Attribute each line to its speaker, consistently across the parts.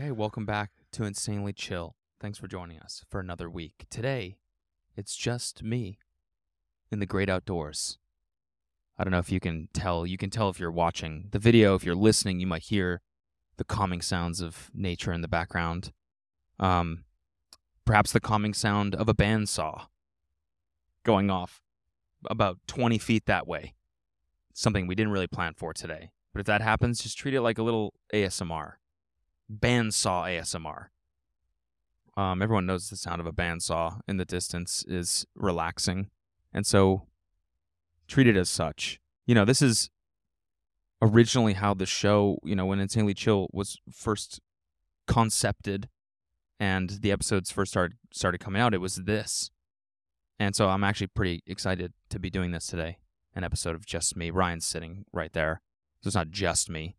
Speaker 1: Okay, welcome back to Insanely Chill. Thanks for joining us for another week. Today, it's just me in the great outdoors. I don't know if you can tell. You can tell if you're watching the video. If you're listening, you might hear the calming sounds of nature in the background. Um, perhaps the calming sound of a bandsaw going off about 20 feet that way. Something we didn't really plan for today. But if that happens, just treat it like a little ASMR bandsaw ASMR. Um, everyone knows the sound of a bandsaw in the distance is relaxing, and so treat it as such. You know, this is originally how the show, you know, when Insanely Chill was first concepted and the episodes first started started coming out, it was this. And so I'm actually pretty excited to be doing this today. An episode of just me. Ryan's sitting right there. So it's not just me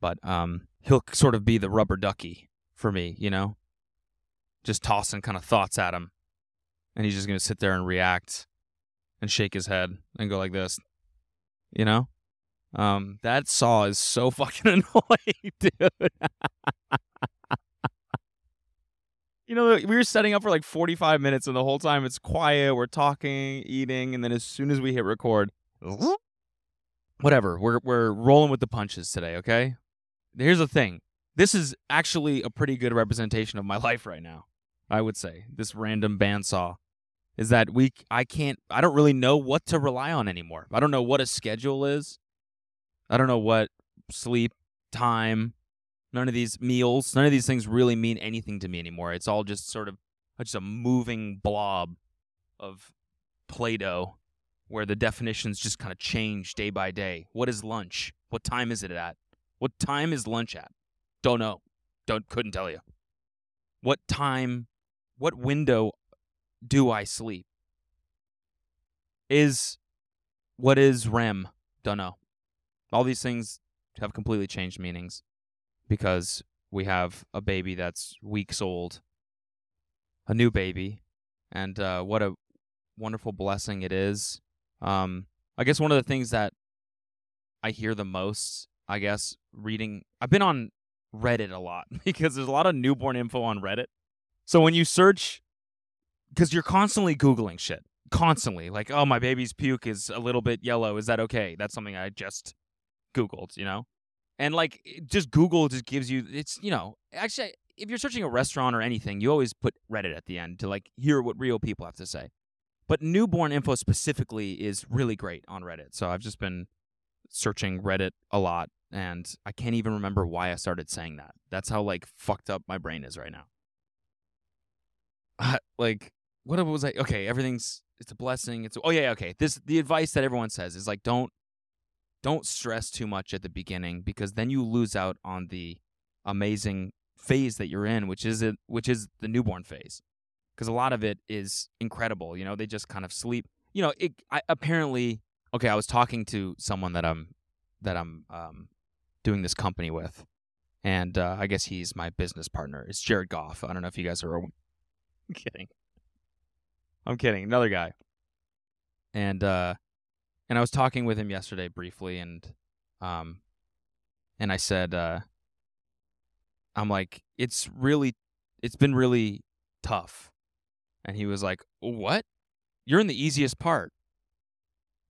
Speaker 1: but um, he'll sort of be the rubber ducky for me, you know, just tossing kind of thoughts at him, and he's just gonna sit there and react, and shake his head and go like this, you know. Um, that saw is so fucking annoying, dude. you know, we were setting up for like 45 minutes, and the whole time it's quiet. We're talking, eating, and then as soon as we hit record, whatever. We're we're rolling with the punches today, okay? Here's the thing. This is actually a pretty good representation of my life right now. I would say this random bandsaw is that we I can't I don't really know what to rely on anymore. I don't know what a schedule is. I don't know what sleep, time, none of these meals, none of these things really mean anything to me anymore. It's all just sort of just a moving blob of Play-Doh where the definitions just kind of change day by day. What is lunch? What time is it at? What time is lunch at? Don't know. Don't couldn't tell you. What time what window do I sleep? Is what is REM? Don't know. All these things have completely changed meanings because we have a baby that's weeks old, a new baby, and uh, what a wonderful blessing it is um, I guess one of the things that I hear the most, I guess, reading, I've been on Reddit a lot because there's a lot of newborn info on Reddit. So when you search, because you're constantly Googling shit, constantly, like, oh, my baby's puke is a little bit yellow. Is that okay? That's something I just Googled, you know? And like, just Google just gives you, it's, you know, actually, if you're searching a restaurant or anything, you always put Reddit at the end to like hear what real people have to say. But newborn info specifically is really great on Reddit. So I've just been searching Reddit a lot and I can't even remember why I started saying that. That's how like fucked up my brain is right now. Like what was I okay, everything's it's a blessing. It's oh yeah, okay. This the advice that everyone says is like don't don't stress too much at the beginning because then you lose out on the amazing phase that you're in, which is it which is the newborn phase because a lot of it is incredible. You know, they just kind of sleep. You know, it I, apparently. Okay, I was talking to someone that I'm that I'm um, doing this company with, and uh, I guess he's my business partner. It's Jared Goff. I don't know if you guys are. I'm kidding. I'm kidding. Another guy. And uh, and I was talking with him yesterday briefly, and um, and I said, uh, I'm like, it's really, it's been really tough and he was like, What? You're in the easiest part.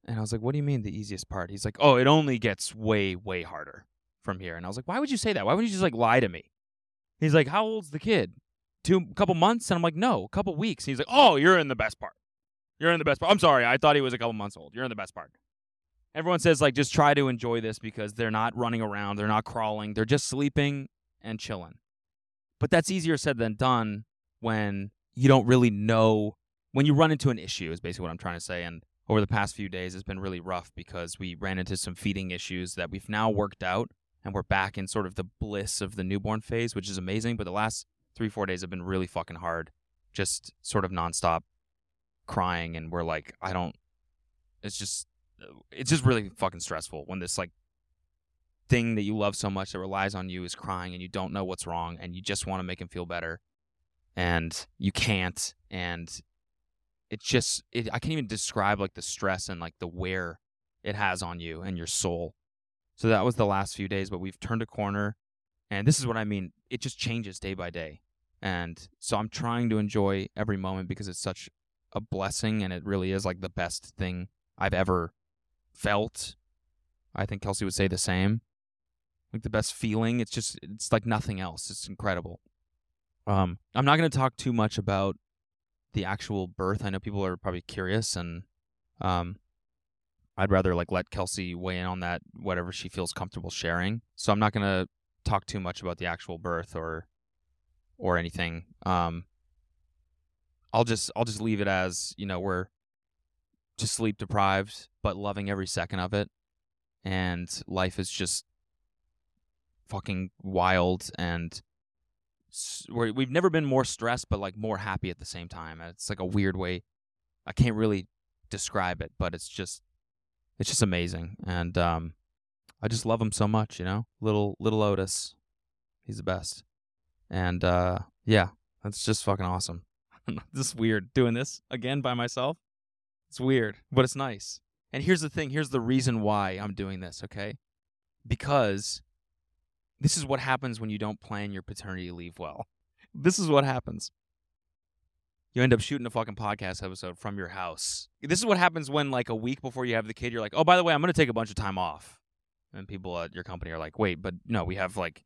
Speaker 1: And I was like, What do you mean the easiest part? He's like, Oh, it only gets way, way harder from here. And I was like, Why would you say that? Why would you just like lie to me? He's like, How old's the kid? Two couple months? And I'm like, No, a couple weeks. And he's like, Oh, you're in the best part. You're in the best part. I'm sorry, I thought he was a couple months old. You're in the best part. Everyone says like just try to enjoy this because they're not running around, they're not crawling, they're just sleeping and chilling. But that's easier said than done when you don't really know when you run into an issue is basically what I'm trying to say and over the past few days it's been really rough because we ran into some feeding issues that we've now worked out and we're back in sort of the bliss of the newborn phase which is amazing but the last 3 4 days have been really fucking hard just sort of nonstop crying and we're like I don't it's just it's just really fucking stressful when this like thing that you love so much that relies on you is crying and you don't know what's wrong and you just want to make him feel better and you can't and it's just it, I can't even describe like the stress and like the wear it has on you and your soul. So that was the last few days, but we've turned a corner and this is what I mean. It just changes day by day. And so I'm trying to enjoy every moment because it's such a blessing and it really is like the best thing I've ever felt. I think Kelsey would say the same. Like the best feeling. It's just it's like nothing else. It's incredible. Um I'm not going to talk too much about the actual birth. I know people are probably curious and um I'd rather like let Kelsey weigh in on that whatever she feels comfortable sharing. So I'm not going to talk too much about the actual birth or or anything. Um I'll just I'll just leave it as, you know, we're just sleep deprived but loving every second of it and life is just fucking wild and we we've never been more stressed but like more happy at the same time. It's like a weird way I can't really describe it, but it's just it's just amazing and um I just love him so much, you know? Little little Otis. He's the best. And uh yeah, that's just fucking awesome. this is weird doing this again by myself. It's weird, but it's nice. And here's the thing, here's the reason why I'm doing this, okay? Because this is what happens when you don't plan your paternity leave well. This is what happens. You end up shooting a fucking podcast episode from your house. This is what happens when, like, a week before you have the kid, you're like, oh, by the way, I'm going to take a bunch of time off. And people at your company are like, wait, but no, we have, like,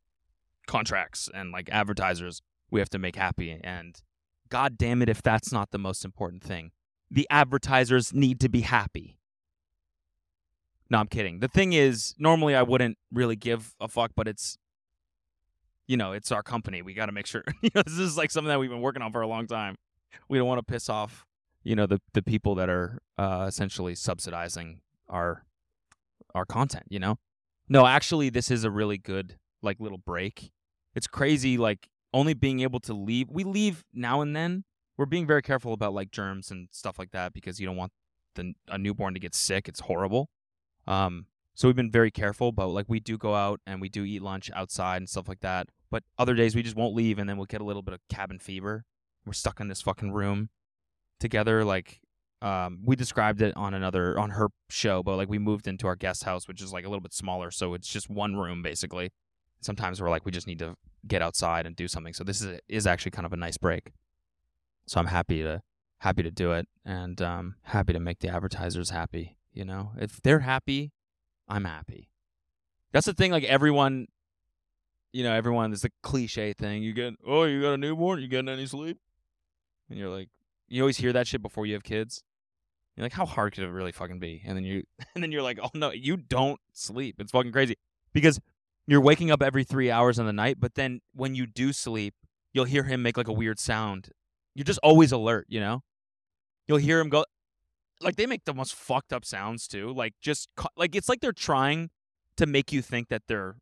Speaker 1: contracts and, like, advertisers we have to make happy. And god damn it if that's not the most important thing. The advertisers need to be happy. No, I'm kidding. The thing is, normally I wouldn't really give a fuck, but it's you know, it's our company. We got to make sure. you know, this is like something that we've been working on for a long time. We don't want to piss off, you know, the the people that are uh, essentially subsidizing our our content. You know, no, actually, this is a really good like little break. It's crazy, like only being able to leave. We leave now and then. We're being very careful about like germs and stuff like that because you don't want the a newborn to get sick. It's horrible. Um, so we've been very careful, but like we do go out and we do eat lunch outside and stuff like that. But other days we just won't leave and then we'll get a little bit of cabin fever. We're stuck in this fucking room together. Like um, we described it on another on her show, but like we moved into our guest house, which is like a little bit smaller, so it's just one room basically. Sometimes we're like we just need to get outside and do something. So this is is actually kind of a nice break. So I'm happy to happy to do it and um, happy to make the advertisers happy. You know, if they're happy, I'm happy. That's the thing. Like everyone, you know, everyone. There's a cliche thing. You get, oh, you got a newborn. You getting any sleep? And you're like, you always hear that shit before you have kids. You're like, how hard could it really fucking be? And then you, and then you're like, oh no, you don't sleep. It's fucking crazy because you're waking up every three hours in the night. But then when you do sleep, you'll hear him make like a weird sound. You're just always alert. You know, you'll hear him go, like they make the most fucked up sounds too. Like just like it's like they're trying to make you think that they're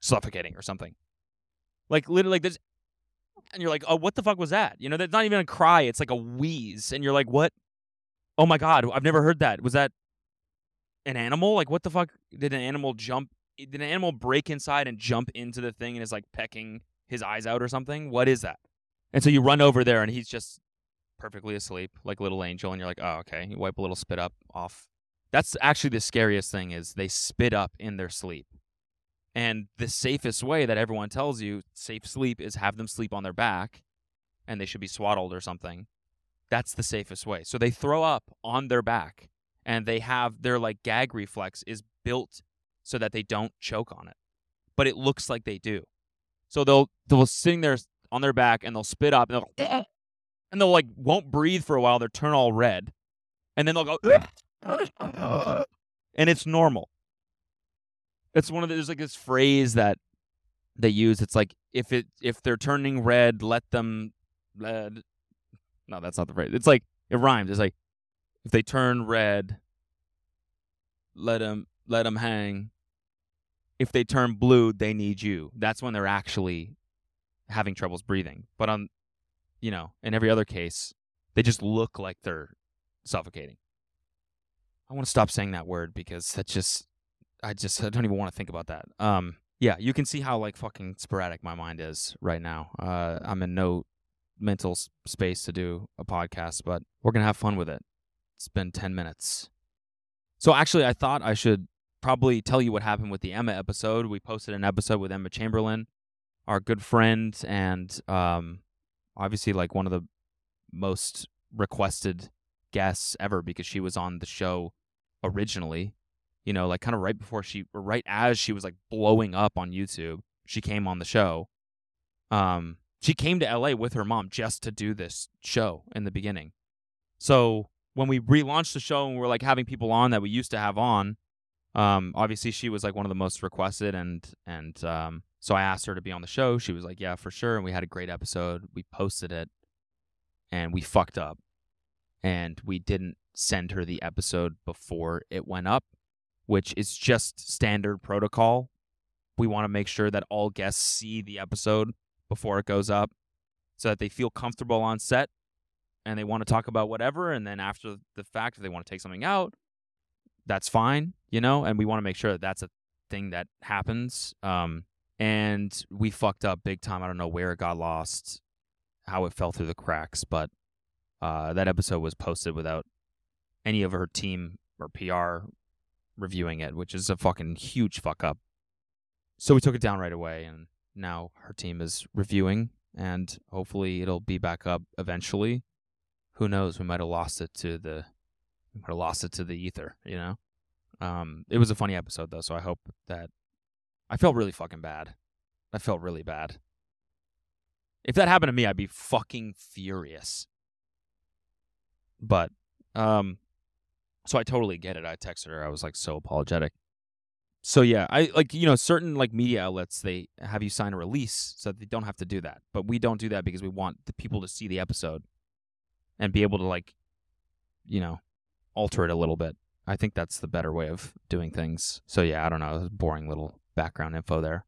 Speaker 1: suffocating or something. Like literally, like this, and you're like, oh, what the fuck was that? You know, that's not even a cry. It's like a wheeze, and you're like, what? Oh my god, I've never heard that. Was that an animal? Like, what the fuck? Did an animal jump? Did an animal break inside and jump into the thing and is like pecking his eyes out or something? What is that? And so you run over there, and he's just perfectly asleep, like a little angel, and you're like, oh, okay. You wipe a little spit up off. That's actually the scariest thing is they spit up in their sleep. And the safest way that everyone tells you safe sleep is have them sleep on their back and they should be swaddled or something. That's the safest way. So they throw up on their back and they have their like gag reflex is built so that they don't choke on it. But it looks like they do. So they'll they'll sitting there on their back and they'll spit up and they'll eh, eh. and they'll like won't breathe for a while. They'll turn all red, and then they'll go, and it's normal. It's one of the, there's like this phrase that they use. It's like if it if they're turning red, let them. Red. No, that's not the phrase. It's like it rhymes. It's like if they turn red, let them let them hang. If they turn blue, they need you. That's when they're actually having troubles breathing. But on you know, in every other case, they just look like they're suffocating. I want to stop saying that word because that just I just I don't even want to think about that. Um yeah, you can see how like fucking sporadic my mind is right now. Uh I'm in no mental space to do a podcast, but we're to have fun with it. It's been 10 minutes. So actually I thought I should probably tell you what happened with the Emma episode. We posted an episode with Emma Chamberlain, our good friend and um obviously like one of the most requested guests ever because she was on the show originally. You know, like kind of right before she, right as she was like blowing up on YouTube, she came on the show. Um, she came to LA with her mom just to do this show in the beginning. So when we relaunched the show and we are like having people on that we used to have on, um, obviously she was like one of the most requested and and um, so I asked her to be on the show. She was like, "Yeah, for sure." And we had a great episode. We posted it, and we fucked up, and we didn't send her the episode before it went up, which is just standard protocol. We want to make sure that all guests see the episode before it goes up, so that they feel comfortable on set, and they want to talk about whatever. And then after the fact, if they want to take something out, that's fine, you know. And we want to make sure that that's a thing that happens. Um, and we fucked up big time. I don't know where it got lost, how it fell through the cracks, but uh, that episode was posted without any of her team or PR reviewing it, which is a fucking huge fuck up. So we took it down right away, and now her team is reviewing, and hopefully it'll be back up eventually. Who knows? We might have lost it to the, we might have lost it to the ether. You know, um, it was a funny episode though, so I hope that I felt really fucking bad. I felt really bad. If that happened to me, I'd be fucking furious. But, um, so I totally get it. I texted her. I was like so apologetic. So yeah, I like you know certain like media outlets they have you sign a release so they don't have to do that, but we don't do that because we want the people to see the episode and be able to like, you know, alter it a little bit. I think that's the better way of doing things. So yeah, I don't know, boring little background info there.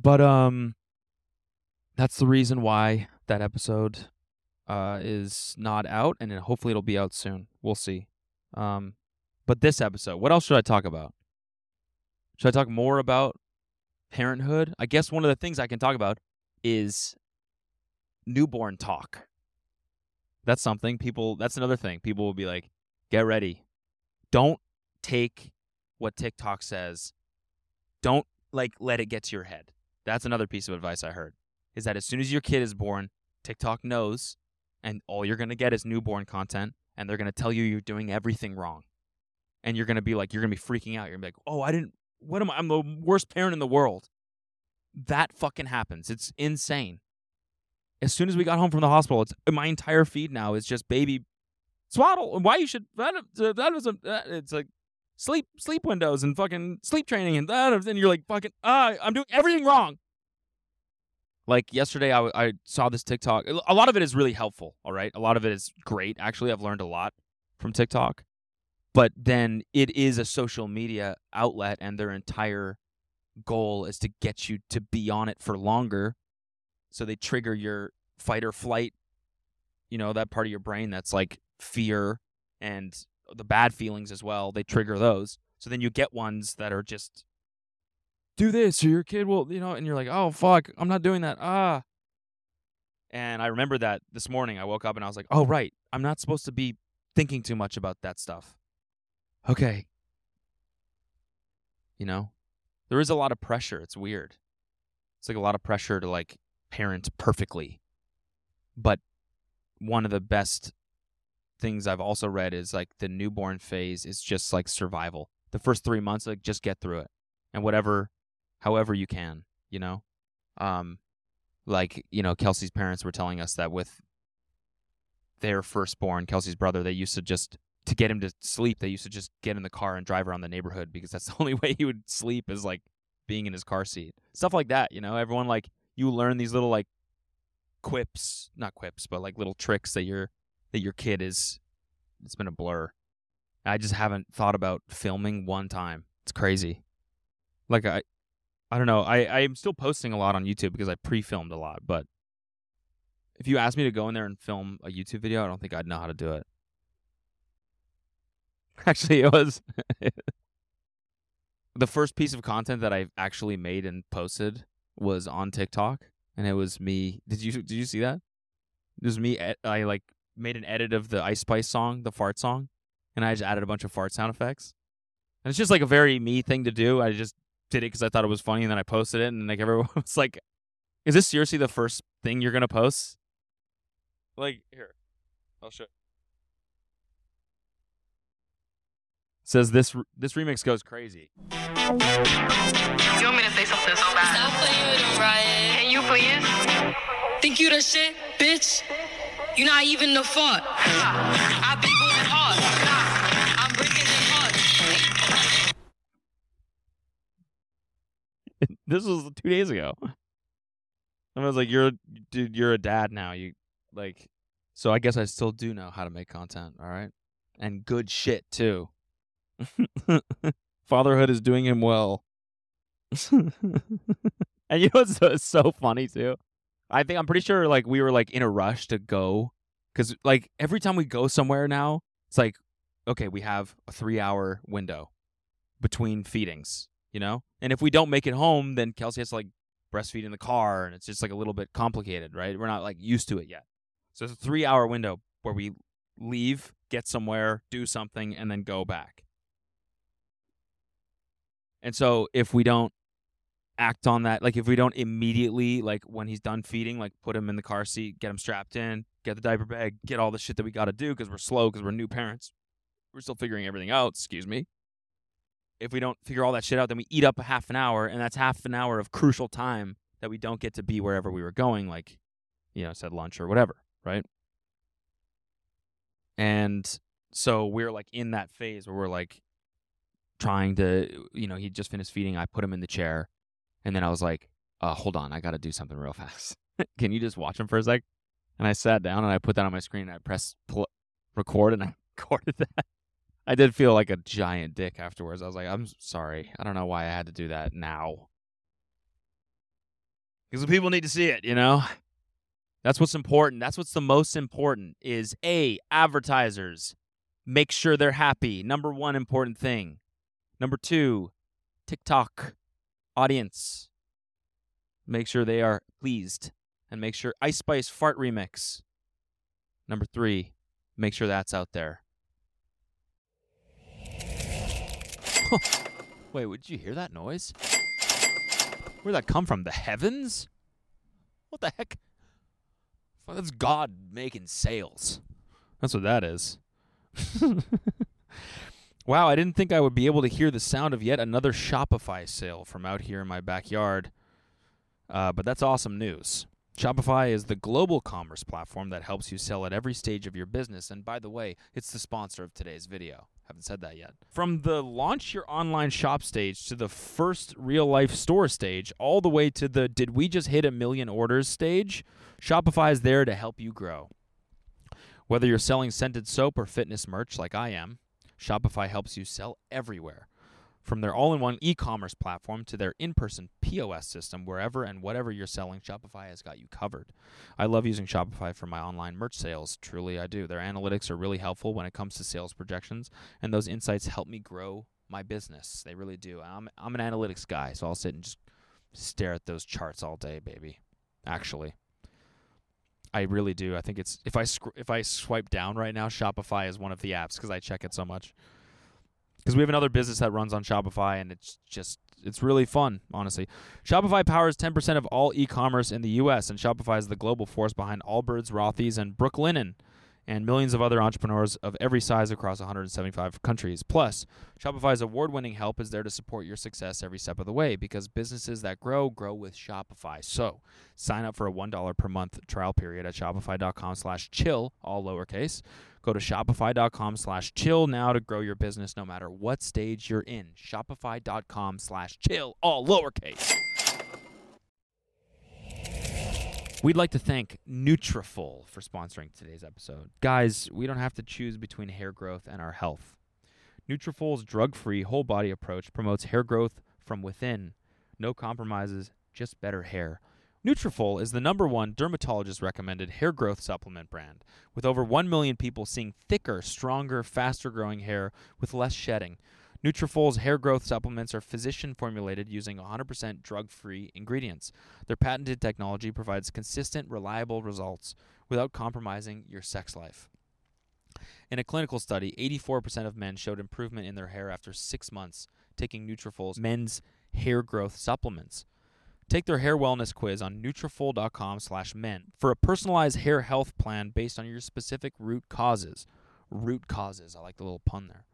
Speaker 1: But um that's the reason why that episode uh is not out and hopefully it'll be out soon. We'll see. Um but this episode, what else should I talk about? Should I talk more about parenthood? I guess one of the things I can talk about is newborn talk. That's something people that's another thing. People will be like, "Get ready. Don't take what TikTok says don't like let it get to your head. That's another piece of advice I heard. Is that as soon as your kid is born, TikTok knows and all you're going to get is newborn content and they're going to tell you you're doing everything wrong. And you're going to be like you're going to be freaking out. You're going to be like, "Oh, I didn't what am I? I'm the worst parent in the world." That fucking happens. It's insane. As soon as we got home from the hospital, it's my entire feed now is just baby swaddle. And why you should that, that was a it's like sleep sleep windows and fucking sleep training and that and you're like fucking ah I'm doing everything wrong. Like yesterday, I, I saw this TikTok. A lot of it is really helpful. All right, a lot of it is great. Actually, I've learned a lot from TikTok. But then it is a social media outlet, and their entire goal is to get you to be on it for longer. So they trigger your fight or flight, you know, that part of your brain that's like fear and the bad feelings as well. They trigger those. So then you get ones that are just do this or your kid will, you know, and you're like, "Oh fuck, I'm not doing that." Ah. And I remember that this morning I woke up and I was like, "Oh right, I'm not supposed to be thinking too much about that stuff." Okay. You know, there is a lot of pressure. It's weird. It's like a lot of pressure to like parent perfectly. But one of the best things I've also read is like the newborn phase is just like survival. The first three months, like just get through it, and whatever, however you can, you know. Um, like you know, Kelsey's parents were telling us that with their firstborn, Kelsey's brother, they used to just to get him to sleep, they used to just get in the car and drive around the neighborhood because that's the only way he would sleep is like being in his car seat. Stuff like that, you know. Everyone like you learn these little like quips, not quips, but like little tricks that your that your kid is it's been a blur. I just haven't thought about filming one time. It's crazy. Like I I don't know. I I'm still posting a lot on YouTube because I pre-filmed a lot, but if you asked me to go in there and film a YouTube video, I don't think I'd know how to do it. Actually, it was the first piece of content that I actually made and posted was on TikTok, and it was me. Did you did you see that? It was me. I like made an edit of the Ice Spice song, the fart song, and I just added a bunch of fart sound effects. And it's just like a very me thing to do. I just did it because I thought it was funny, and then I posted it, and like everyone was like, "Is this seriously the first thing you're gonna post?" Like here, I'll show. Says this this remix goes crazy.
Speaker 2: You want me to say something so bad?
Speaker 3: Stop playing with him, Ryan.
Speaker 2: Can you please?
Speaker 3: Think you the shit, bitch? You're not even the fuck.
Speaker 1: this was two days ago. I was like, "You're, dude, you're a dad now. You like." So I guess I still do know how to make content. All right, and good shit too. Fatherhood is doing him well. and you know what's so, so funny too? I think I'm pretty sure like we were like in a rush to go because like every time we go somewhere now, it's like, okay, we have a three hour window between feedings, you know? And if we don't make it home, then Kelsey has to like breastfeed in the car and it's just like a little bit complicated, right? We're not like used to it yet. So it's a three hour window where we leave, get somewhere, do something, and then go back. And so if we don't act on that, like if we don't immediately, like when he's done feeding, like put him in the car seat, get him strapped in, get the diaper bag, get all the shit that we got to do because we're slow, because we're new parents. We're still figuring everything out, excuse me. If we don't figure all that shit out, then we eat up a half an hour, and that's half an hour of crucial time that we don't get to be wherever we were going, like, you know, said lunch or whatever, right? And so we're like in that phase where we're like trying to, you know, he just finished feeding. I put him in the chair, and then I was like, uh, hold on, I got to do something real fast. Can you just watch him for a sec? And I sat down and I put that on my screen and I pressed pl- record and I recorded that. I did feel like a giant dick afterwards. I was like, I'm sorry. I don't know why I had to do that now. Because the people need to see it, you know? That's what's important. That's what's the most important is A, advertisers. Make sure they're happy. Number one important thing. Number two, TikTok audience. Make sure they are pleased. And make sure Ice Spice Fart Remix. Number three, make sure that's out there. Wait, did you hear that noise? Where'd that come from? The heavens? What the heck? That's God making sales. That's what that is. wow, I didn't think I would be able to hear the sound of yet another Shopify sale from out here in my backyard. Uh, but that's awesome news. Shopify is the global commerce platform that helps you sell at every stage of your business. And by the way, it's the sponsor of today's video. Haven't said that yet. From the launch your online shop stage to the first real life store stage, all the way to the did we just hit a million orders stage, Shopify is there to help you grow. Whether you're selling scented soap or fitness merch like I am, Shopify helps you sell everywhere. From their all in one e commerce platform to their in person POS system, wherever and whatever you're selling, Shopify has got you covered. I love using Shopify for my online merch sales. Truly, I do. Their analytics are really helpful when it comes to sales projections, and those insights help me grow my business. They really do. I'm, I'm an analytics guy, so I'll sit and just stare at those charts all day, baby. Actually. I really do. I think it's if I scr- if I swipe down right now, Shopify is one of the apps because I check it so much because we have another business that runs on Shopify, and it's just it's really fun, honestly. Shopify powers 10% of all e-commerce in the U.S., and Shopify is the global force behind Allbirds, Rothy's, and Brooklinen, and millions of other entrepreneurs of every size across 175 countries. Plus, Shopify's award-winning help is there to support your success every step of the way because businesses that grow grow with Shopify. So, sign up for a $1 per month trial period at shopify.com/chill, all lowercase. Go to shopify.com slash chill now to grow your business no matter what stage you're in. Shopify.com slash chill, all lowercase. We'd like to thank Nutrafol for sponsoring today's episode. Guys, we don't have to choose between hair growth and our health. Nutrafol's drug-free whole body approach promotes hair growth from within. No compromises, just better hair. Nutrafol is the number one dermatologist recommended hair growth supplement brand, with over 1 million people seeing thicker, stronger, faster growing hair with less shedding. Nutrafol's hair growth supplements are physician formulated using 100% drug free ingredients. Their patented technology provides consistent, reliable results without compromising your sex life. In a clinical study, 84% of men showed improvement in their hair after six months taking Nutrafol's men's hair growth supplements. Take their hair wellness quiz on Nutrafol.com slash men for a personalized hair health plan based on your specific root causes. Root causes. I like the little pun there.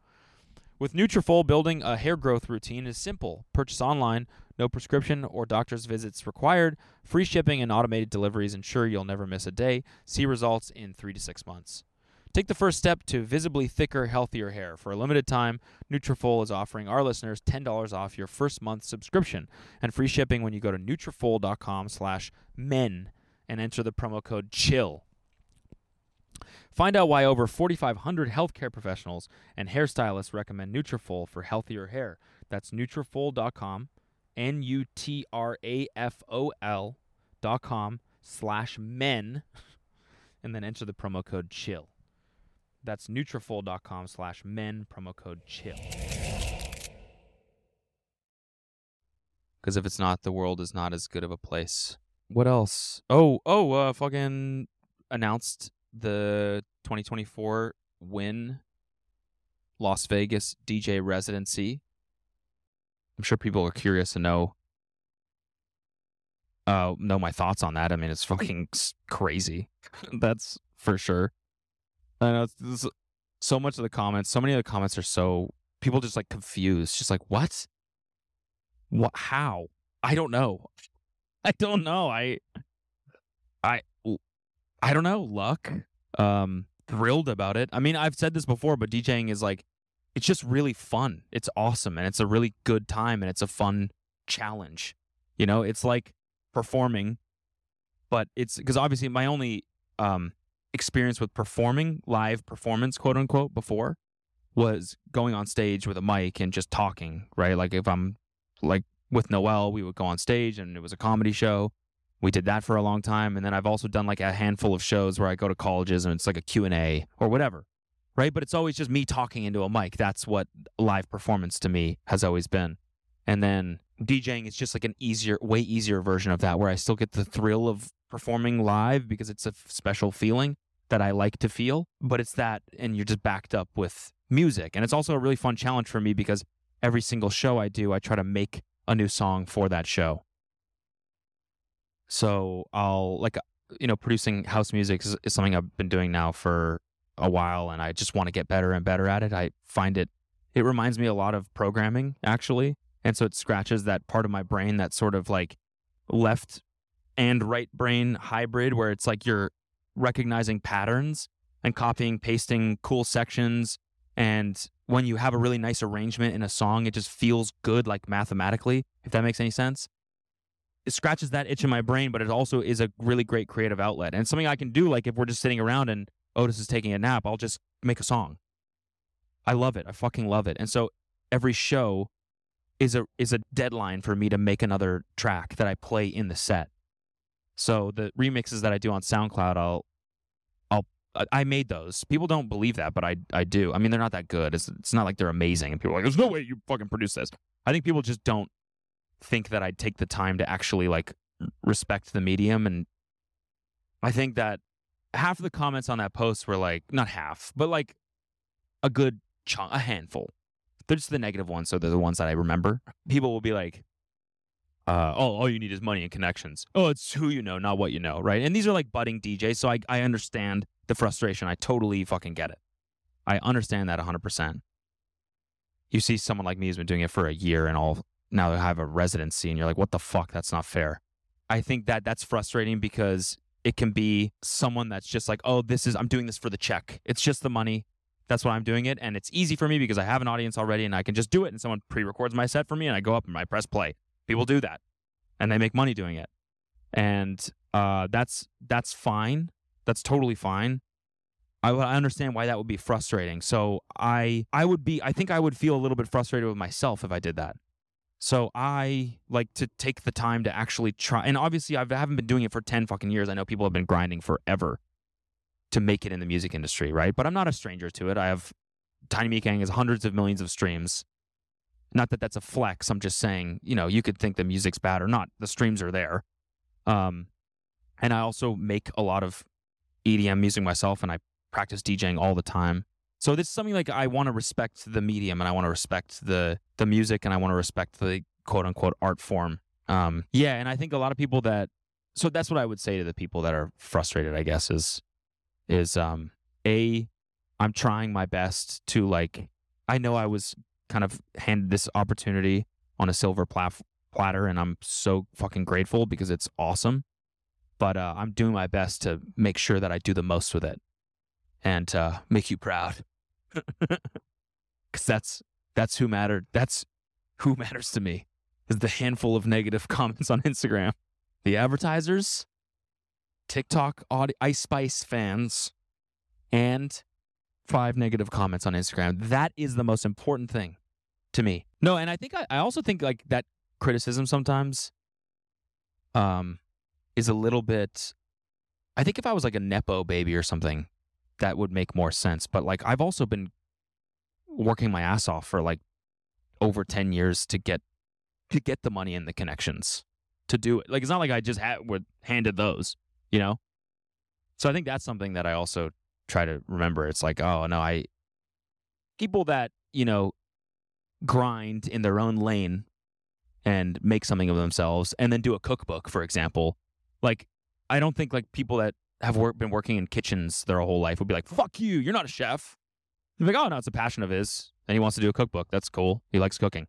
Speaker 1: With Nutrafol, building a hair growth routine is simple. Purchase online, no prescription or doctor's visits required. Free shipping and automated deliveries ensure you'll never miss a day. See results in three to six months. Take the first step to visibly thicker, healthier hair. For a limited time, Nutrafol is offering our listeners $10 off your first month subscription and free shipping when you go to Nutrafol.com slash men and enter the promo code CHILL. Find out why over 4,500 healthcare professionals and hairstylists recommend Nutrafol for healthier hair. That's Nutrafol.com, N-U-T-R-A-F-O-L dot com slash men, and then enter the promo code CHILL. That's Nutrafol.com slash men, promo code CHILL. Because if it's not, the world is not as good of a place. What else? Oh, oh, uh, fucking announced the 2024 Wynn Las Vegas DJ residency. I'm sure people are curious to know uh know my thoughts on that. I mean, it's fucking crazy. That's for sure. I know so much of the comments, so many of the comments are so people just like confused, just like what, what, how? I don't know. I don't know. I, I, I don't know. Luck. Um, thrilled about it. I mean, I've said this before, but DJing is like, it's just really fun. It's awesome, and it's a really good time, and it's a fun challenge. You know, it's like performing, but it's because obviously my only um experience with performing live performance quote unquote before was going on stage with a mic and just talking right? Like if i'm like with noel we would go on stage and it was a comedy show. We did that for a long time. And then i've also done like a handful of shows where i go to colleges and it's like a q&a or whatever right? But it's always just me talking into a mic. That's what live performance to me has always been. And then djing is just like an easier way easier version of that where i still get the thrill of performing live because it's a special feeling that I like to feel, but it's that and you're just backed up with music. And it's also a really fun challenge for me because every single show I do, I try to make a new song for that show. So I'll like uh, you know producing house music is, is something I've been doing now for a while and I just want to get better and better at it. I find it it reminds me a lot of programming actually. And so it scratches that part of my brain that sort of like left and right brain hybrid where it's like you're recognizing patterns and copying, pasting cool sections. And when you have a really nice arrangement in a song, it just feels good, like mathematically, if that makes any sense. It scratches that itch in my brain, but it also is a really great creative outlet. And something I can do, like if we're just sitting around and Otis is taking a nap, I'll just make a song. I love it. I fucking love it. And so every show is a is a deadline for me to make another track that I play in the set. So the remixes that I do on SoundCloud, I'll I'll I- made those. People don't believe that, but I I do. I mean, they're not that good. It's it's not like they're amazing, and people are like, "There's no way you fucking produce this." I think people just don't think that I'd take the time to actually like respect the medium, and I think that half of the comments on that post were like not half, but like a good chunk, a handful. They're just the negative ones, so they're the ones that I remember. People will be like, uh, oh, all you need is money and connections. Oh, it's who you know, not what you know, right? And these are like budding DJs, so I, I understand the frustration. I totally fucking get it. I understand that 100%. You see someone like me who's been doing it for a year and all now they have a residency, and you're like, what the fuck? That's not fair. I think that that's frustrating because it can be someone that's just like, oh, this is, I'm doing this for the check. It's just the money. That's why I'm doing it. And it's easy for me because I have an audience already and I can just do it. And someone pre records my set for me and I go up and I press play. People do that and they make money doing it. And uh, that's that's fine. That's totally fine. I, I understand why that would be frustrating. So I I would be I think I would feel a little bit frustrated with myself if I did that. So I like to take the time to actually try. And obviously, I've, I haven't been doing it for 10 fucking years. I know people have been grinding forever to make it in the music industry, right? But I'm not a stranger to it. I have Tiny Meat Gang has hundreds of millions of streams. Not that that's a flex. I'm just saying, you know, you could think the music's bad or not. The streams are there. Um, and I also make a lot of EDM music myself, and I practice DJing all the time. So this is something like I want to respect the medium, and I want to respect the the music, and I want to respect the quote unquote art form. Um, yeah, and I think a lot of people that so that's what I would say to the people that are frustrated. I guess is is um a I'm trying my best to like I know I was kind of handed this opportunity on a silver plat- platter, and I'm so fucking grateful because it's awesome. But uh, I'm doing my best to make sure that I do the most with it and uh, make you proud. Because that's that's who mattered. That's who matters to me. Is the handful of negative comments on Instagram, the advertisers, TikTok, audi- Ice Spice fans, and five negative comments on Instagram. That is the most important thing to me. No, and I think I, I also think like that criticism sometimes um is a little bit I think if I was like a Nepo baby or something, that would make more sense. But like I've also been working my ass off for like over 10 years to get to get the money and the connections to do it. Like it's not like I just had were handed those, you know? So I think that's something that I also try to remember. It's like, oh no, I people that, you know, grind in their own lane and make something of themselves and then do a cookbook, for example. Like I don't think like people that have work, been working in kitchens their whole life would be like, fuck you, you're not a chef. They're like, oh, no, it's a passion of his. And he wants to do a cookbook. That's cool. He likes cooking.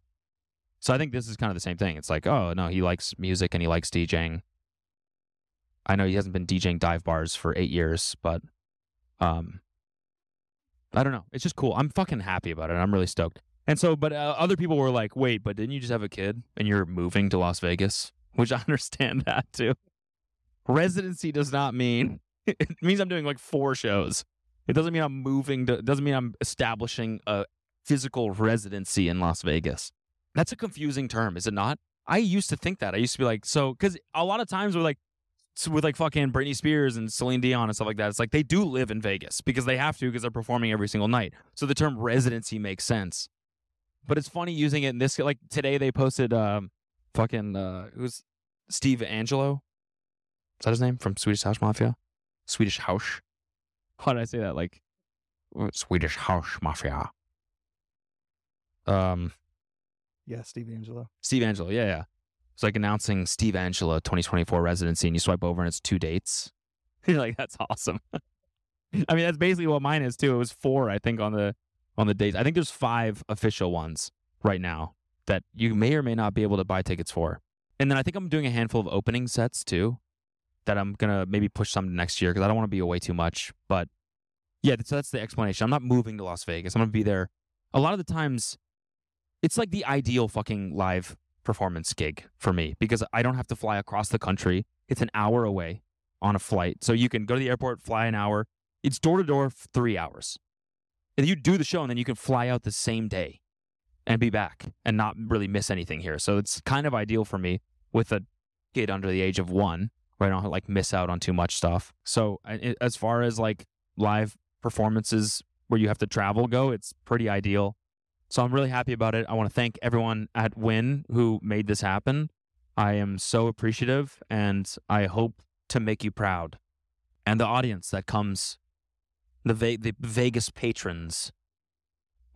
Speaker 1: So I think this is kind of the same thing. It's like, oh, no, he likes music and he likes DJing. I know he hasn't been DJing dive bars for eight years, but um, I don't know. It's just cool. I'm fucking happy about it. I'm really stoked. And so, but uh, other people were like, wait, but didn't you just have a kid and you're moving to Las Vegas? Which I understand that too. Residency does not mean it means I'm doing like four shows. It doesn't mean I'm moving to, it doesn't mean I'm establishing a physical residency in Las Vegas. That's a confusing term, is it not? I used to think that. I used to be like, so, because a lot of times we're like, with like fucking Britney Spears and Celine Dion and stuff like that, it's like they do live in Vegas because they have to because they're performing every single night. So the term residency makes sense. But it's funny using it in this. Like today they posted um, fucking uh, who's Steve Angello? Is that his name from Swedish House Mafia? Swedish House. How did I say that? Like Swedish House Mafia. Um,
Speaker 4: Yeah, Steve Angello.
Speaker 1: Steve Angello. Yeah, yeah. It's like announcing Steve Angello 2024 residency, and you swipe over and it's two dates. You're like, that's awesome. I mean, that's basically what mine is too. It was four, I think, on the on the dates. I think there's five official ones right now that you may or may not be able to buy tickets for. And then I think I'm doing a handful of opening sets too that I'm gonna maybe push some next year because I don't want to be away too much. But yeah, that's, that's the explanation. I'm not moving to Las Vegas. I'm gonna be there. A lot of the times, it's like the ideal fucking live performance gig for me because I don't have to fly across the country. It's an hour away on a flight, so you can go to the airport, fly an hour. It's door to door, three hours. And you do the show, and then you can fly out the same day and be back and not really miss anything here. So it's kind of ideal for me with a kid under the age of one where I don't like miss out on too much stuff. So as far as like live performances where you have to travel go, it's pretty ideal. So I'm really happy about it. I want to thank everyone at Wynn who made this happen. I am so appreciative and I hope to make you proud. And the audience that comes, the, Ve- the Vegas patrons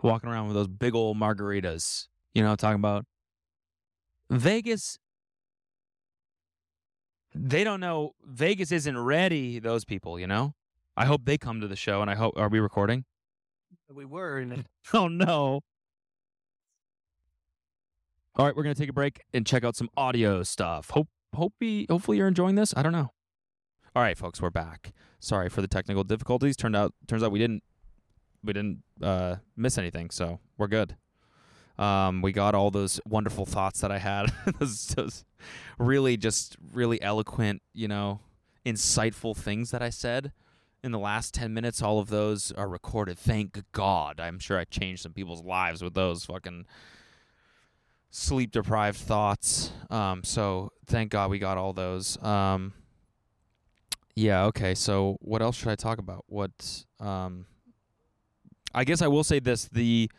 Speaker 1: walking around with those big old margaritas. You know talking about? Vegas, they don't know. Vegas isn't ready, those people, you know? I hope they come to the show and I hope, are we recording?
Speaker 4: We were.
Speaker 1: Oh no. All right, we're gonna take a break and check out some audio stuff. Hope hope hopefully you're enjoying this. I don't know. All right, folks, we're back. Sorry for the technical difficulties. Turned out turns out we didn't we didn't uh, miss anything, so we're good. Um, we got all those wonderful thoughts that I had. those, those really just really eloquent, you know, insightful things that I said in the last 10 minutes all of those are recorded thank god i'm sure i changed some people's lives with those fucking sleep deprived thoughts. Um, so thank God we got all those. Um, yeah. Okay. So what else should I talk about? What? Um, I guess I will say this: the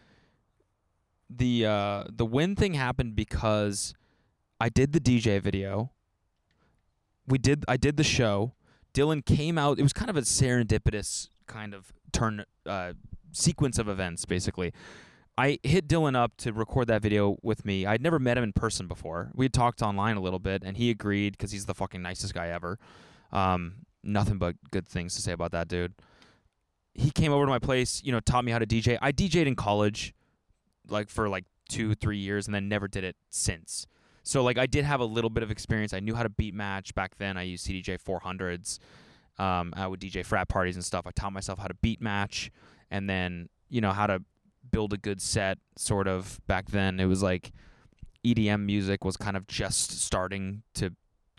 Speaker 1: the uh, the Wynn thing happened because I did the DJ video. We did. I did the show. Dylan came out. It was kind of a serendipitous kind of turn uh, sequence of events, basically. I hit Dillon up to record that video with me. I'd never met him in person before. We had talked online a little bit, and he agreed because he's the fucking nicest guy ever. Um, nothing but good things to say about that dude. He came over to my place, you know, taught me how to DJ. I DJ'd in college, like for like two, three years, and then never did it since. So like I did have a little bit of experience. I knew how to beat match back then. I used CDJ 400s. Um, I would DJ frat parties and stuff. I taught myself how to beat match, and then you know how to build a good set. Sort of back then, it was like EDM music was kind of just starting to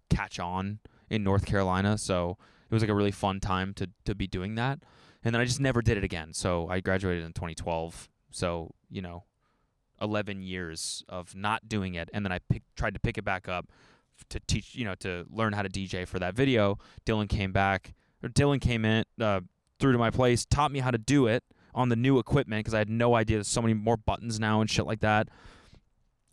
Speaker 1: catch on in North Carolina. So it was like a really fun time to to be doing that. And then I just never did it again. So I graduated in 2012. So you know, 11 years of not doing it, and then I pick, tried to pick it back up to teach, you know, to learn how to DJ for that video. Dillon came back, or Dillon came in uh, through to my place, taught me how to do it on the new equipment because I had no idea. There's so many more buttons now and shit like that.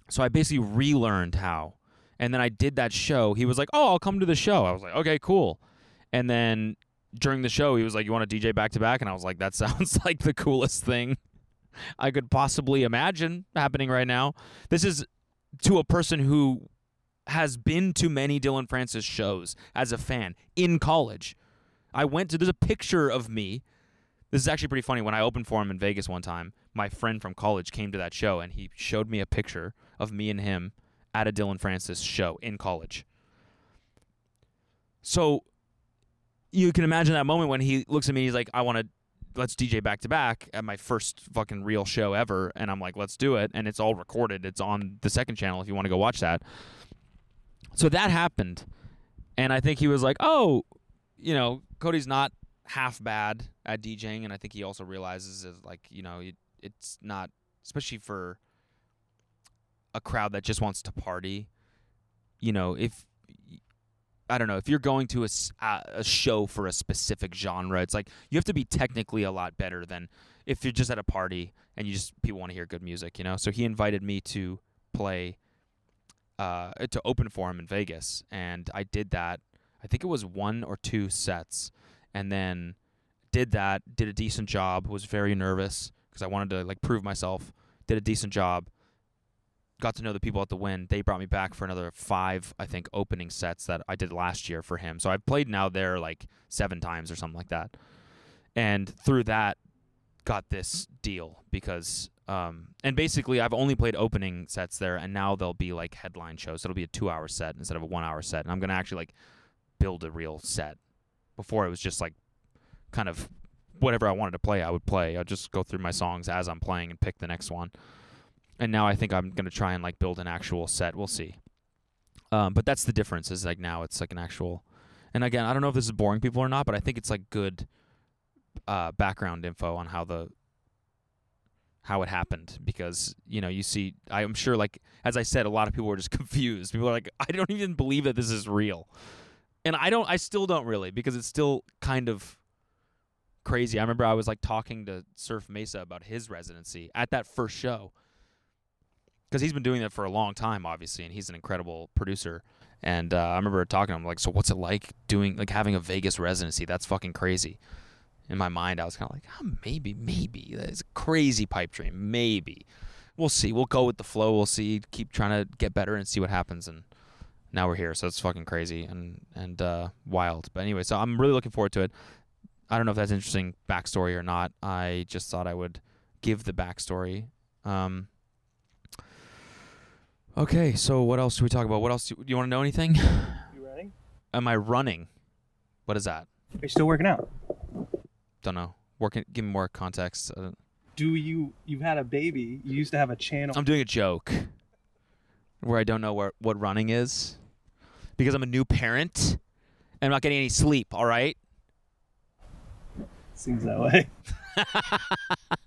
Speaker 1: So I basically relearned how. And then I did that show. He was like, "Oh, I'll come to the show." I was like, "Okay, cool." And then during the show, he was like, "You want to DJ back to back?" And I was like, "That sounds like the coolest thing I could possibly imagine happening right now." This is to a person who has been to many Dillon Francis shows as a fan in college. I went to there's a picture of me. This is actually pretty funny. When I opened for him in Vegas one time, my friend from college came to that show and he showed me a picture of me and him at a Dillon Francis show in college. So you can imagine that moment when he looks at me, he's like, I want to let's DJ back to back at my first fucking real show ever. And I'm like, let's do it. And it's all recorded. It's on the second channel if you want to go watch that. So that happened. And I think he was like, oh, you know, Cody's not half bad at DJing. And I think he also realizes, is like, you know, it, it's not, especially for a crowd that just wants to party. You know, if I don't know if you're going to a, a show for a specific genre, it's like you have to be technically a lot better than if you're just at a party and you just people want to hear good music, you know. So he invited me to play uh, to open for him in Vegas, and I did that. I think it was one or two sets, and then did that. Did a decent job. Was very nervous because I wanted to like prove myself. Did a decent job. Got to know the people at the Wynn. They brought me back for another five, I think, opening sets that I did last year for him. So I've played now there like seven times or something like that. And through that, got this deal because, um, and basically I've only played opening sets there, and now they'll be like headline shows. So it'll be a two-hour set instead of a one-hour set, and I'm gonna actually like build a real set. Before it was just like kind of whatever I wanted to play, I would play. I'd just go through my songs as I'm playing and pick the next one. And now I think I'm gonna try and like build an actual set. We'll see. Um, but that's the difference. Is like now it's like an actual. And again, I don't know if this is boring people or not, but I think it's like good uh, background info on how the how it happened because you know you see I'm sure like as I said a lot of people were just confused. People are like I don't even believe that this is real. And I don't I still don't really because it's still kind of crazy. I remember I was like talking to Surf Mesa about his residency at that first show because he's been doing that for a long time, obviously, and he's an incredible producer. And uh, I remember talking to him like, "So what's it like doing like having a Vegas residency? That's fucking crazy." In my mind, I was kind of like, oh, "Maybe, maybe that's a crazy pipe dream. Maybe we'll see. We'll go with the flow. We'll see. Keep trying to get better and see what happens." And now we're here, so it's fucking crazy and and uh, wild. But anyway, so I'm really looking forward to it. I don't know if that's interesting backstory or not. I just thought I would give the backstory. Um, okay, so what else do we talk about? What else do, do you want to know? Anything?
Speaker 4: You ready?
Speaker 1: Am I running? What is that?
Speaker 4: Are you still working out?
Speaker 1: Don't know. Working. Give me more context. Uh,
Speaker 4: Do you? You've had a baby. You used to have a channel.
Speaker 1: I'm doing a joke where I don't know where what running is because I'm a new parent and I'm not getting any sleep. All right.
Speaker 4: Seems that way.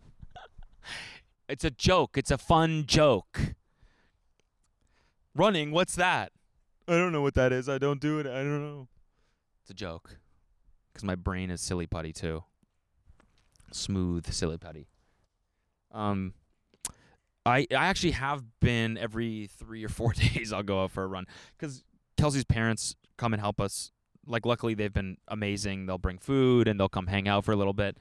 Speaker 1: It's a joke. It's a fun joke. Running, what's that? I don't know what that is. I don't do it. I don't know. It's a joke. Cuz my brain is silly putty too. Smooth silly putty. Um I I actually have been every 3 or 4 days I'll go out for a run cuz Kelsey's parents come and help us. Like luckily they've been amazing. They'll bring food and they'll come hang out for a little bit.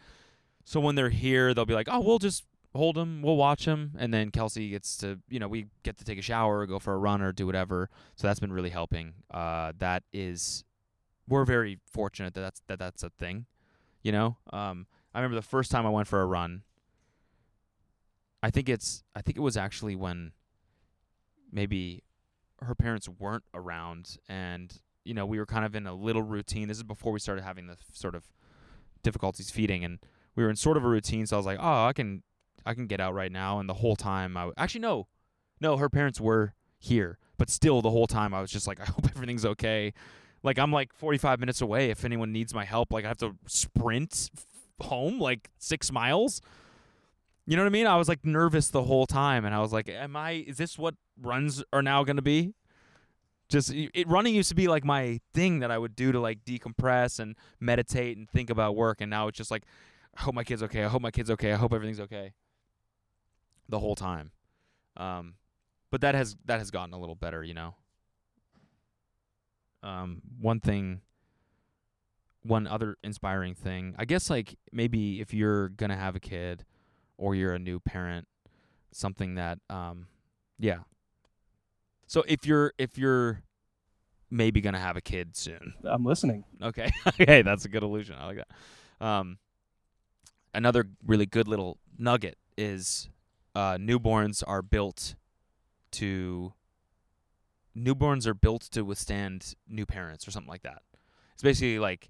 Speaker 1: So when they're here, they'll be like, "Oh, we'll just hold him, we'll watch him," and then Kelsey gets to, you know, we get to take a shower, go for a run, or do whatever. So that's been really helping. Uh, that is, we're very fortunate that that's that that's a thing. You know, um, I remember the first time I went for a run. I think it's I think it was actually when maybe her parents weren't around and you know we were kind of in a little routine. This is before we started having the sort of difficulties feeding and we were in sort of a routine so i was like oh i can i can get out right now and the whole time i w- actually no no her parents were here but still the whole time i was just like i hope everything's okay. Like i'm like 45 minutes away if anyone needs my help like i have to sprint f- home like six miles you know what i mean i was like nervous the whole time and i was like am i is this what runs are now going to be just it running used to be like my thing that i would do to like decompress and meditate and think about work and now it's just like I hope my kid's okay. I hope my kid's okay. I hope everything's okay. The whole time. Um but that has that has gotten a little better, you know. Um one thing one other inspiring thing. I guess like maybe if you're to have a kid or you're a new parent, something that um yeah. So if you're if you're maybe going to have a kid soon,
Speaker 4: I'm listening.
Speaker 1: Okay. okay, that's a good illusion. I like that. Um, another really good little nugget is uh, newborns are built to newborns are built to withstand new parents or something like that. It's basically like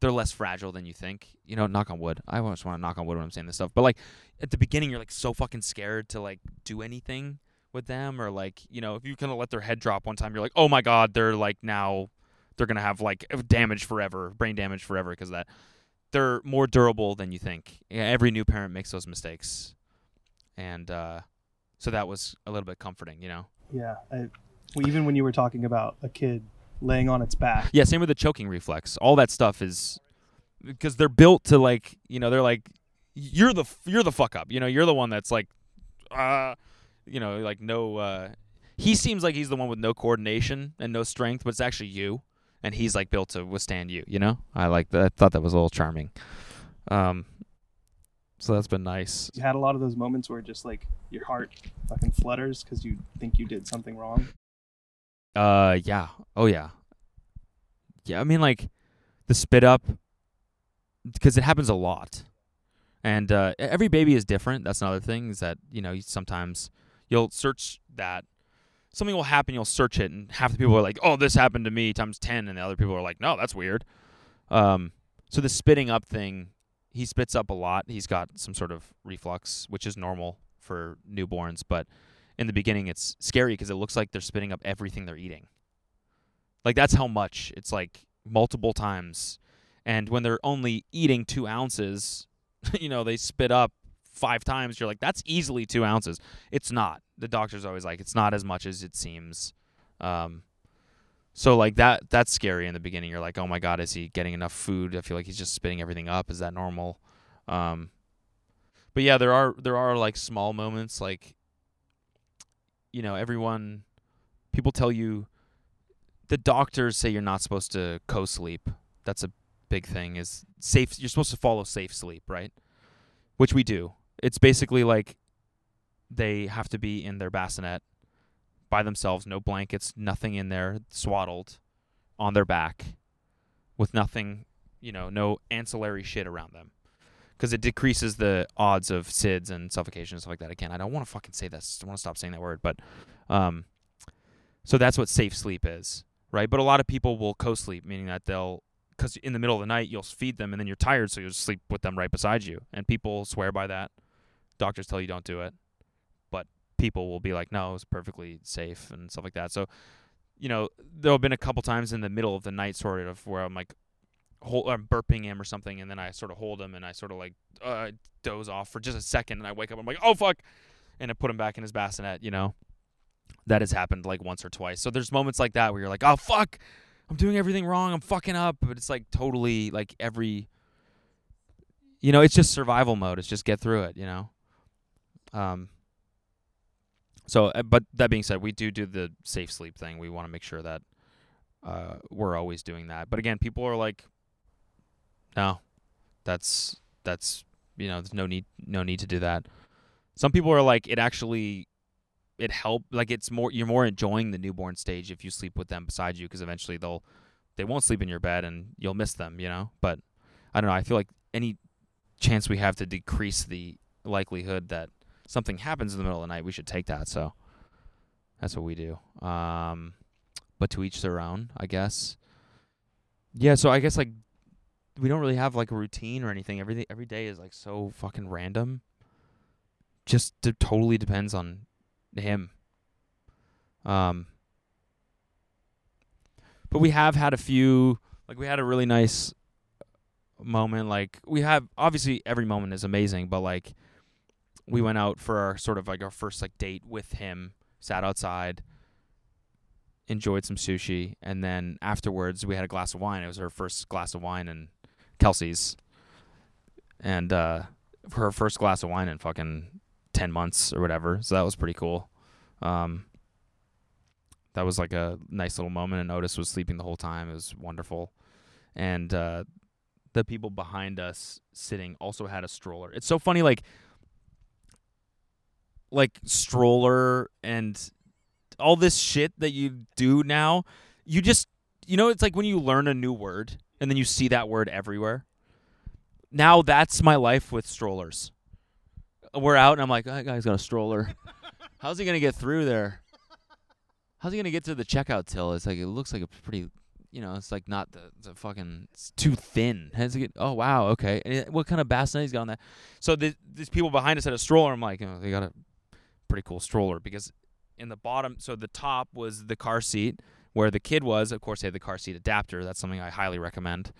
Speaker 1: they're less fragile than you think. You know, knock on wood. I always want to knock on wood when I'm saying this stuff. But like at the beginning, you're like so fucking scared to like do anything with them, or like you know, if you kind of let their head drop one time, you're like, oh my god, they're like now they're gonna have like damage forever, brain damage forever because that. They're more durable than you think. Yeah, every new parent makes those mistakes, and uh, so that was a little bit comforting, you know.
Speaker 4: Yeah. I, well, even when you were talking about a kid laying on its back,
Speaker 1: Yeah, same with the choking reflex. All that stuff is because they're built to like, you know, they're like you're the you're the fuck up. You know, you're the one that's like uh you know, like no uh he seems like he's the one with no coordination and no strength, but it's actually you and he's like built to withstand you, you know? I like that. I thought that was a little charming. Um so that's been nice.
Speaker 4: you had a lot of those moments where just like your heart fucking flutters because you think you did something wrong.
Speaker 1: Uh, yeah. Oh, yeah. Yeah, I mean, like the spit up, because it happens a lot, and uh, every baby is different. That's another thing is that you know sometimes you'll search that something will happen, you'll search it, and half the people are like, "Oh, this happened to me times 10," and the other people are like, "No, that's weird." Um, so the spitting up thing, he spits up a lot. He's got some sort of reflux, which is normal for newborns, but in the beginning it's scary because it looks like they're spitting up everything they're eating. Like that's how much it's like multiple times, and when they're only eating two ounces, you know they spit up five times. You're like, that's easily two ounces. It's not. The doctor's always like, it's not as much as it seems. Um, so like that that's scary in the beginning. You're like, oh my god, is he getting enough food? I feel like he's just spitting everything up. Is that normal? Um, but yeah, there are there are like small moments like you know, everyone people tell you the doctors say you're not supposed to co-sleep. That's a big thing is safe you're supposed to follow safe sleep, right? Which we do. It's basically like they have to be in their bassinet by themselves, no blankets, nothing in there, swaddled on their back with nothing, you know, no ancillary shit around them. Because it decreases the odds of SIDS and suffocation and stuff like that. Again, I don't want to fucking say this. I want to stop saying that word. But, um, so that's what safe sleep is, right? But a lot of people will co-sleep, meaning that they'll, because in the middle of the night you'll feed them and then you're tired, so you'll sleep with them right beside you. And people swear by that. Doctors tell you don't do it, but people will be like, no, it's perfectly safe and stuff like that. So, you know, there have been a couple times in the middle of the night, sort of, where I'm like, hold, I'm burping him or something, and then I sort of hold him and I sort of like uh, doze off for just a second, and I wake up, I'm like, oh fuck, and I put him back in his bassinet, you know. that has happened like once or twice. So there's moments like that where you're like, "Oh fuck, I'm doing everything wrong. I'm fucking up." But it's like totally like every you know, it's just survival mode. It's just get through it, you know. Um so uh, but that being said, we do do the safe sleep thing. We want to make sure that uh we're always doing that. But again, people are like no. That's that's you know, there's no need no need to do that. Some people are like it actually it help like it's more you're more enjoying the newborn stage if you sleep with them beside you because eventually they'll they won't sleep in your bed and you'll miss them, you know. But I don't know. I feel like any chance we have to decrease the likelihood that something happens in the middle of the night, we should take that. So that's what we do. Um, but to each their own, I guess. Yeah. So I guess like we don't really have like a routine or anything. Everything every day is like so fucking random. Just d- totally depends on him. Um, but we have had a few. Like we had a really nice moment. Like we have obviously every moment is amazing, but like we went out for our sort of like our first like date with him. Sat outside, enjoyed some sushi, and then afterwards we had a glass of wine. It was her first glass of wine in Kelsey's, and uh, her first glass of wine in fucking ten months or whatever. So that was pretty cool. Um, that was like a nice little moment. And Otis was sleeping the whole time. It was wonderful, and uh, the people behind us sitting also had a stroller. It's so funny, like like stroller and all this shit that you do now. You just you know, it's like when you learn a new word and then you see that word everywhere. Now that's my life with strollers. Uh, we're out and I'm like, that guy's got a stroller. How's he gonna get through there? How's he gonna get to the checkout till? It's like it looks like a pretty, you know, it's like not the, the fucking it's too thin. How's he get? Oh wow, okay. And it- what kind of bassinet he's got on that? So the, these people behind us had a stroller. I'm like, oh, they got a pretty cool stroller because in the bottom, so the top was the car seat where the kid was. Of course, they had the car seat adapter. That's something I highly recommend.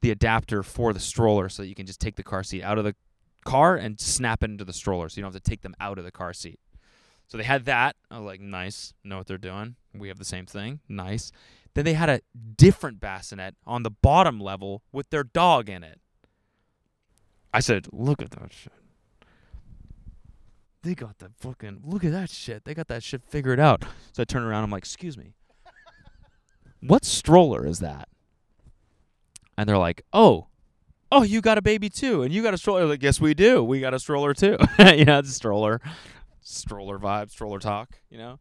Speaker 1: The adapter for the stroller, so that you can just take the car seat out of the car and snap it into the stroller, so you don't have to take them out of the car seat. So they had that. I was like, nice. Know what they're doing. We have the same thing. Nice. Then they had a different bassinet on the bottom level with their dog in it. I said, look at that shit. They got the fucking look at that shit. They got that shit figured out. So I turn around. I'm like, excuse me. What stroller is that? And they're like, oh, oh, you got a baby too, and you got a stroller. Like, yes, we do. We got a stroller too. you know, it's a stroller, stroller vibe, stroller talk. You know,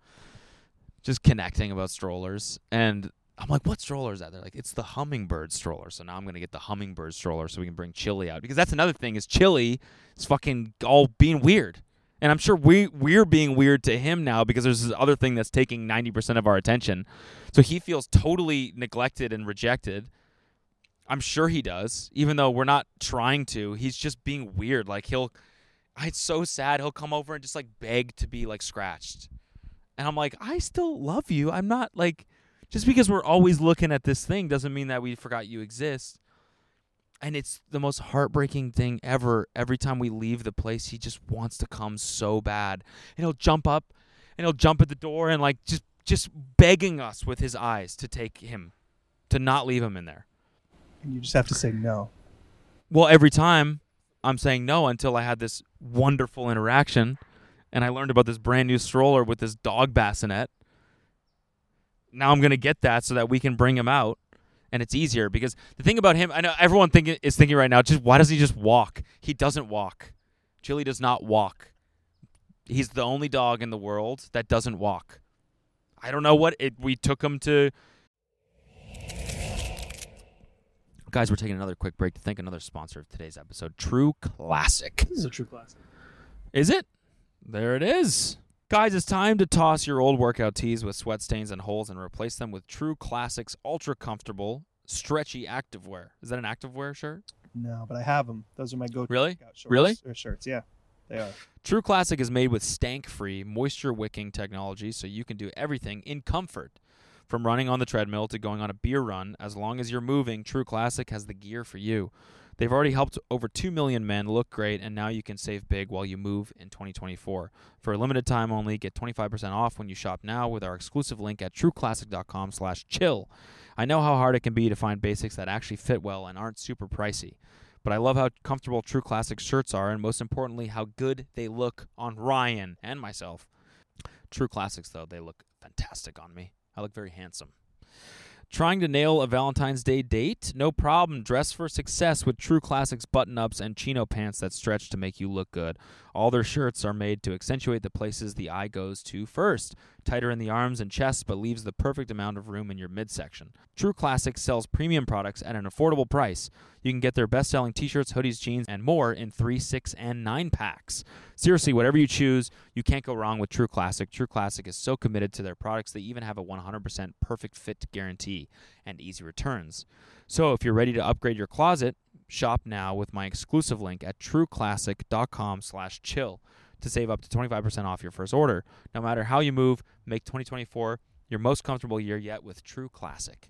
Speaker 1: just connecting about strollers. And I'm like, what stroller is that? They're like, it's the hummingbird stroller. So now I'm gonna get the hummingbird stroller so we can bring Chili out because that's another thing is Chili is fucking all being weird. And I'm sure we we're being weird to him now because there's this other thing that's taking 90% of our attention. So he feels totally neglected and rejected. I'm sure he does, even though we're not trying to. He's just being weird. Like he'll it's so sad. He'll come over and just like beg to be like scratched. And I'm like, I still love you. I'm not like just because we're always looking at this thing doesn't mean that we forgot you exist. And it's the most heartbreaking thing ever. Every time we leave the place, he just wants to come so bad. And he'll jump up and he'll jump at the door and like just just begging us with his eyes to take him, to not leave him in there.
Speaker 4: And you just have to say no.
Speaker 1: Well, every time I'm saying no until I had this wonderful interaction and I learned about this brand new stroller with this dog bassinet. Now I'm going to get that so that we can bring him out and it's easier because the thing about him, I know everyone thinking is thinking right now, just why does he just walk? He doesn't walk. Chili does not walk. He's the only dog in the world that doesn't walk. I don't know what it we took him to Guys, we're taking another quick break to thank another sponsor of today's episode, True Classic.
Speaker 4: This is a true classic.
Speaker 1: Is it? There it is. Guys, it's time to toss your old workout tees with sweat stains and holes and replace them with True Classics ultra comfortable, stretchy activewear. Is that an activewear shirt?
Speaker 4: No, but I have them. Those are my go-to
Speaker 1: Really?
Speaker 4: workout shorts
Speaker 1: Really?
Speaker 4: or shirts. Yeah, they are.
Speaker 1: True Classic is made with stank free, moisture wicking technology so you can do everything in comfort. From running on the treadmill to going on a beer run, as long as you're moving, True Classic has the gear for you. They've already helped over 2 million men look great, and now you can save big while you move in 2024. For a limited time only, get 25% off when you shop now with our exclusive link at trueclassic.com slash chill. I know how hard it can be to find basics that actually fit well and aren't super pricey. But I love how comfortable True Classic shirts are, and most importantly, how good they look on Ryan and myself. True Classics, though, they look fantastic on me. I look very handsome. Trying to nail a Valentine's Day date? No problem. Dress for success with True Classics button ups and chino pants that stretch to make you look good. All their shirts are made to accentuate the places the eye goes to first. Tighter in the arms and chest, but leaves the perfect amount of room in your midsection. True Classics sells premium products at an affordable price. You can get their best selling t shirts, hoodies, jeans, and more in 3, 6, and 9 packs. Seriously, whatever you choose, you can't go wrong with True Classic. True Classic is so committed to their products, they even have a 100% perfect fit guarantee and easy returns. So if you're ready to upgrade your closet, shop now with my exclusive link at trueclassic.com slash chill to save up to 25% off your first order. No matter how you move, make 2024 your most comfortable year yet with True Classic.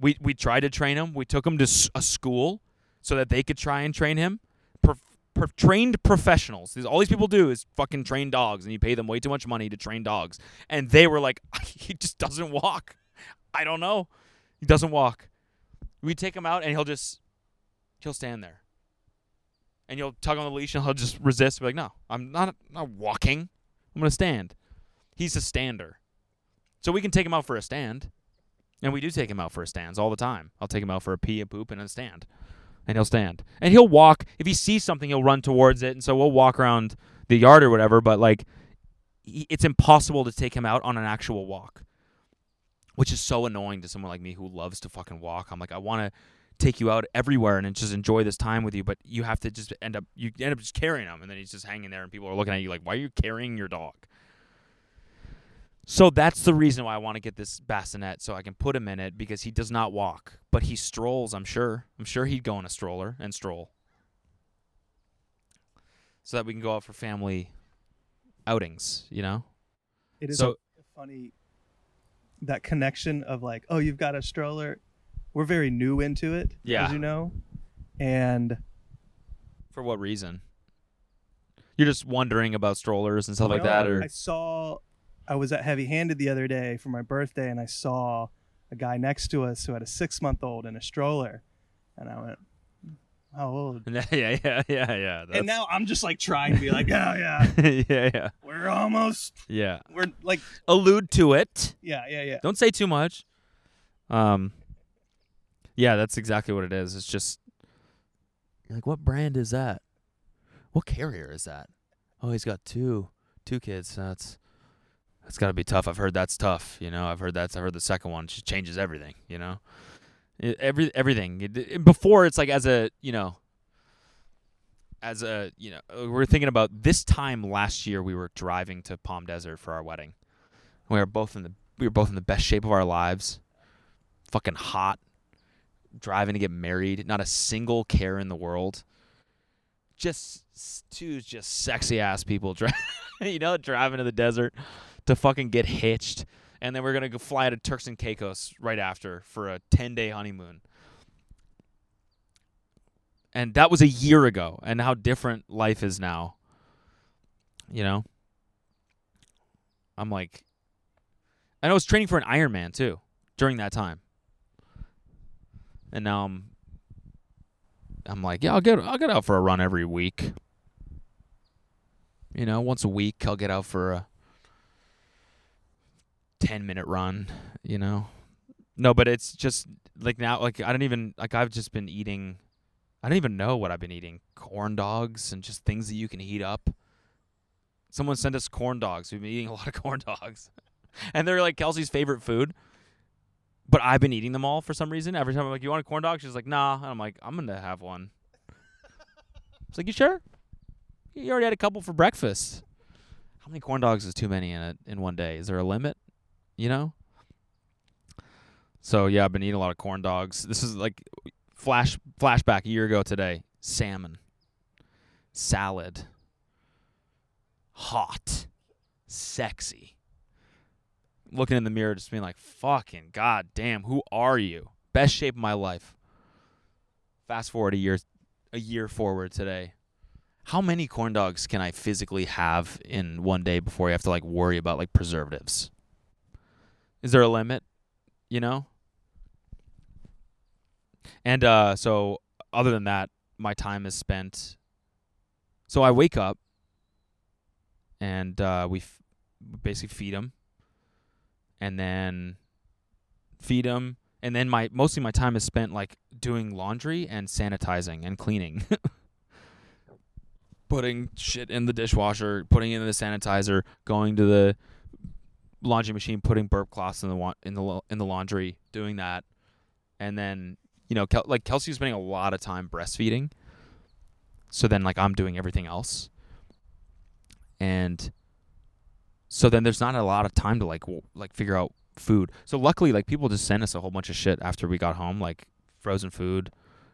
Speaker 1: We we tried to train him. We took him to a school so that they could try and train him. Pro- pro- trained professionals. All these people do is fucking train dogs, and you pay them way too much money to train dogs. And they were like, he just doesn't walk. I don't know. He doesn't walk. We take him out, and he'll just he'll stand there. And you'll tug on the leash, and he'll just resist. Be like, no, I'm not not walking. I'm gonna stand. He's a stander. So we can take him out for a stand. And we do take him out for a stands all the time. I'll take him out for a pee, a poop, and a stand. And he'll stand. And he'll walk. If he sees something, he'll run towards it. And so we'll walk around the yard or whatever. But, like, it's impossible to take him out on an actual walk, which is so annoying to someone like me who loves to fucking walk. I'm like, I want to take you out everywhere and just enjoy this time with you. But you have to just end up, you end up just carrying him. And then he's just hanging there. And people are looking at you like, why are you carrying your dog? So that's the reason why I want to get this bassinet so I can put him in it because he does not walk, but he strolls. I'm sure. I'm sure he'd go in a stroller and stroll, so that we can go out for family outings. You know.
Speaker 4: It is
Speaker 1: So-
Speaker 4: a funny that connection of like, oh, you've got a stroller. We're very new into it,
Speaker 1: Yeah.
Speaker 4: as you know, and
Speaker 1: For what reason? You're just wondering about strollers and stuff like that, or
Speaker 4: I saw, I was at Heavy Handed the other day for my birthday, and I saw a guy next to us who had a six month old in a stroller, and I went, "How old?"
Speaker 1: yeah, yeah, yeah, yeah.
Speaker 4: And now I'm just like trying to be like, "Yeah, yeah,
Speaker 1: yeah, yeah,
Speaker 4: we're almost,
Speaker 1: yeah.
Speaker 4: we're like,
Speaker 1: Allude to it.
Speaker 4: yeah, yeah, yeah."
Speaker 1: Don't say too much. Um. Yeah, that's exactly what it is. It's just you're like, what brand is that? What carrier is that? Oh, he's got two, two kids. That's that's got to be tough. I've heard that's tough. You know, I've heard that's. I heard the second one just changes everything. You know, It- every everything It- before it's like as a you know. As a you know, uh, we're thinking about this time last year. We were driving to Palm Desert for our wedding. We were both in the we were both in the best shape of our lives. Fucking hot. Driving to get married. Not a single care in the world. Just two just sexy ass people dri- you know, driving to the desert to fucking get hitched. And then we're gonna go fly to Turks and Caicos right after for a ten day honeymoon. And that was a year ago, and how different life is now. You know? I'm like and I was training for an Ironman too during that time. And now I'm I'm like, yeah, I'll get I'll get out for a run every week. You know, once a week I'll get out for a 10 minute run, you know. No, but it's just like now like I don't even like I've just been eating I don't even know what I've been eating. Corn dogs and just things that you can heat up. Someone sent us corn dogs. We've been eating a lot of corn dogs. and they're like Kelsey's favorite food. but I've been eating them all for some reason. Every time I'm like, "You want a corn dog?" She's like, "Nah," and I'm like, "I'm gonna have one." It's like, "You sure? You already had a couple for breakfast." How many corn dogs is too many in in one day? Is there a limit? You know. So yeah, I've been eating a lot of corn dogs. This is like flash flashback a year ago today. Salmon, salad, hot, sexy. Looking in the mirror, just being like, "Fucking goddamn, who are you?" Best shape of my life. Fast forward a year, a year forward today. How many corn dogs can I physically have in one day before I have to like worry about like preservatives? Is there a limit? You know? And uh so other than that, my time is spent so I wake up and uh we f- basically feed them and then feed them and then my mostly my time is spent like doing laundry and sanitizing and cleaning. putting shit in the dishwasher, putting in the sanitizer, going to the laundry machine, putting burp cloths in the wa- in the in the laundry, doing that, and then you know, Kel- like Kelsey's spending a lot of time breastfeeding, so then like I'm doing everything else, and so then there's not a lot of time to like w- like figure out food. So luckily, like people just sent us a whole bunch of shit after we got home, like frozen food.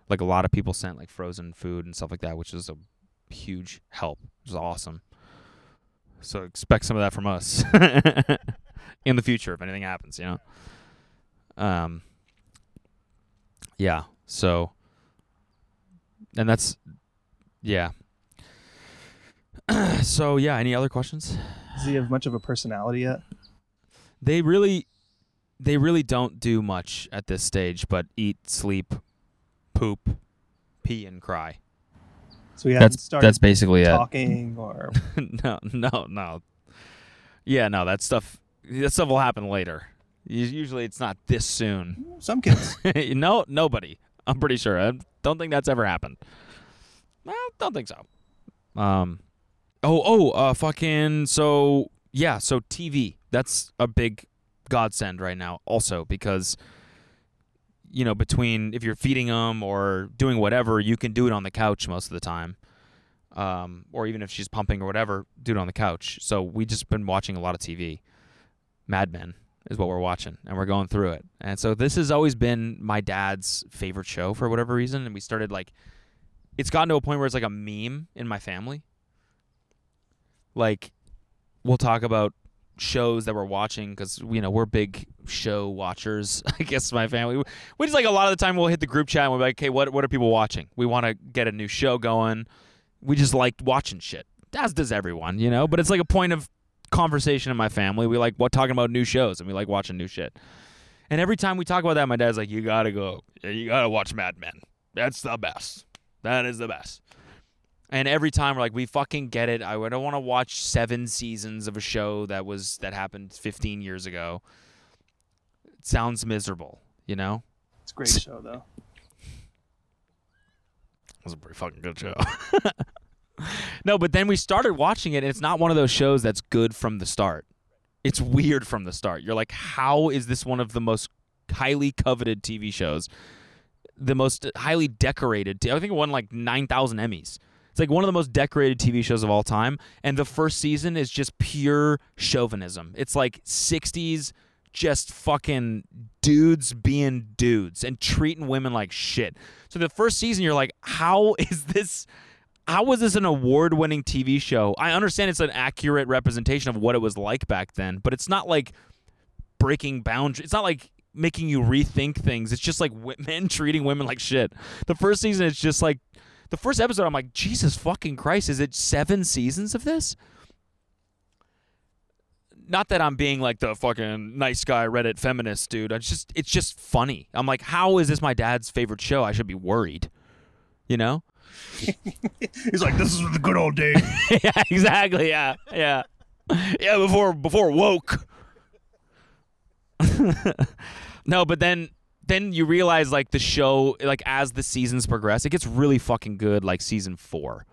Speaker 1: Like a lot of people sent like frozen food and stuff like that, which is a huge help. It was awesome. So expect some of that from us in the future if anything happens, you know. Um yeah. So and that's yeah. so yeah, any other questions?
Speaker 4: Does he have much of a personality yet?
Speaker 1: They really they really don't do much at this stage but eat, sleep, poop, pee and cry.
Speaker 4: So he hasn't
Speaker 1: That's
Speaker 4: started
Speaker 1: that's basically it.
Speaker 4: talking or
Speaker 1: no, no, no. Yeah, no, that stuff that stuff will happen later. Usually it's not this soon.
Speaker 4: some kids.
Speaker 1: no, nobody. I'm pretty sure. I don't think that's ever happened. I don't think so. Um Oh, oh, uh fucking so yeah, so TV. That's a big godsend right now also because you know, between if you're feeding them or doing whatever, you can do it on the couch most of the time. Um, or even if she's pumping or whatever, do it on the couch. So we just been watching a lot of TV. Mad Men is what we're watching, and we're going through it. And so this has always been my dad's favorite show for whatever reason. And we started like, it's gotten to a point where it's like a meme in my family. Like, we'll talk about shows that we're watching because you know we're big show watchers. I guess my family, we just like a lot of the time we'll hit the group chat and we'll be like, "Okay, what what are people watching? We want to get a new show going. We just like watching shit, as does everyone, you know. But it's like a point of conversation in my family. We like what talking about new shows and we like watching new shit. And every time we talk about that, my dad's like, "You gotta go. You gotta watch Mad Men. That's the best. That is the best." And every time we're like, we fucking get it. I don't want to watch seven seasons of a show that was that happened 15 years ago. It sounds miserable, you know.
Speaker 4: It's a great show though.
Speaker 1: It was a pretty fucking good show. no, but then we started watching it, and it's not one of those shows that's good from the start. It's weird from the start. You're like, how is this one of the most highly coveted TV shows? The most highly decorated. I think it won like 9,000 Emmys. It's like one of the most decorated TV shows of all time. And the first season is just pure chauvinism. It's like 60s, just fucking dudes being dudes and treating women like shit. So the first season, you're like, how is this? How was this an award-winning TV show? I understand it's an accurate representation of what it was like back then, but it's not like breaking boundaries. It's not like making you rethink things. It's just like men treating women like shit. The first season, it's just like the first episode. I'm like, Jesus fucking Christ! Is it seven seasons of this? Not that I'm being like the fucking nice guy Reddit feminist dude. It's just it's just funny. I'm like, how is this my dad's favorite show? I should be worried. You know?
Speaker 4: He's like, this is the good old days.
Speaker 1: yeah, exactly. Yeah, yeah, yeah. Before before woke. no, but then then you realize like the show like as the seasons progress, it gets really fucking good. Like season four,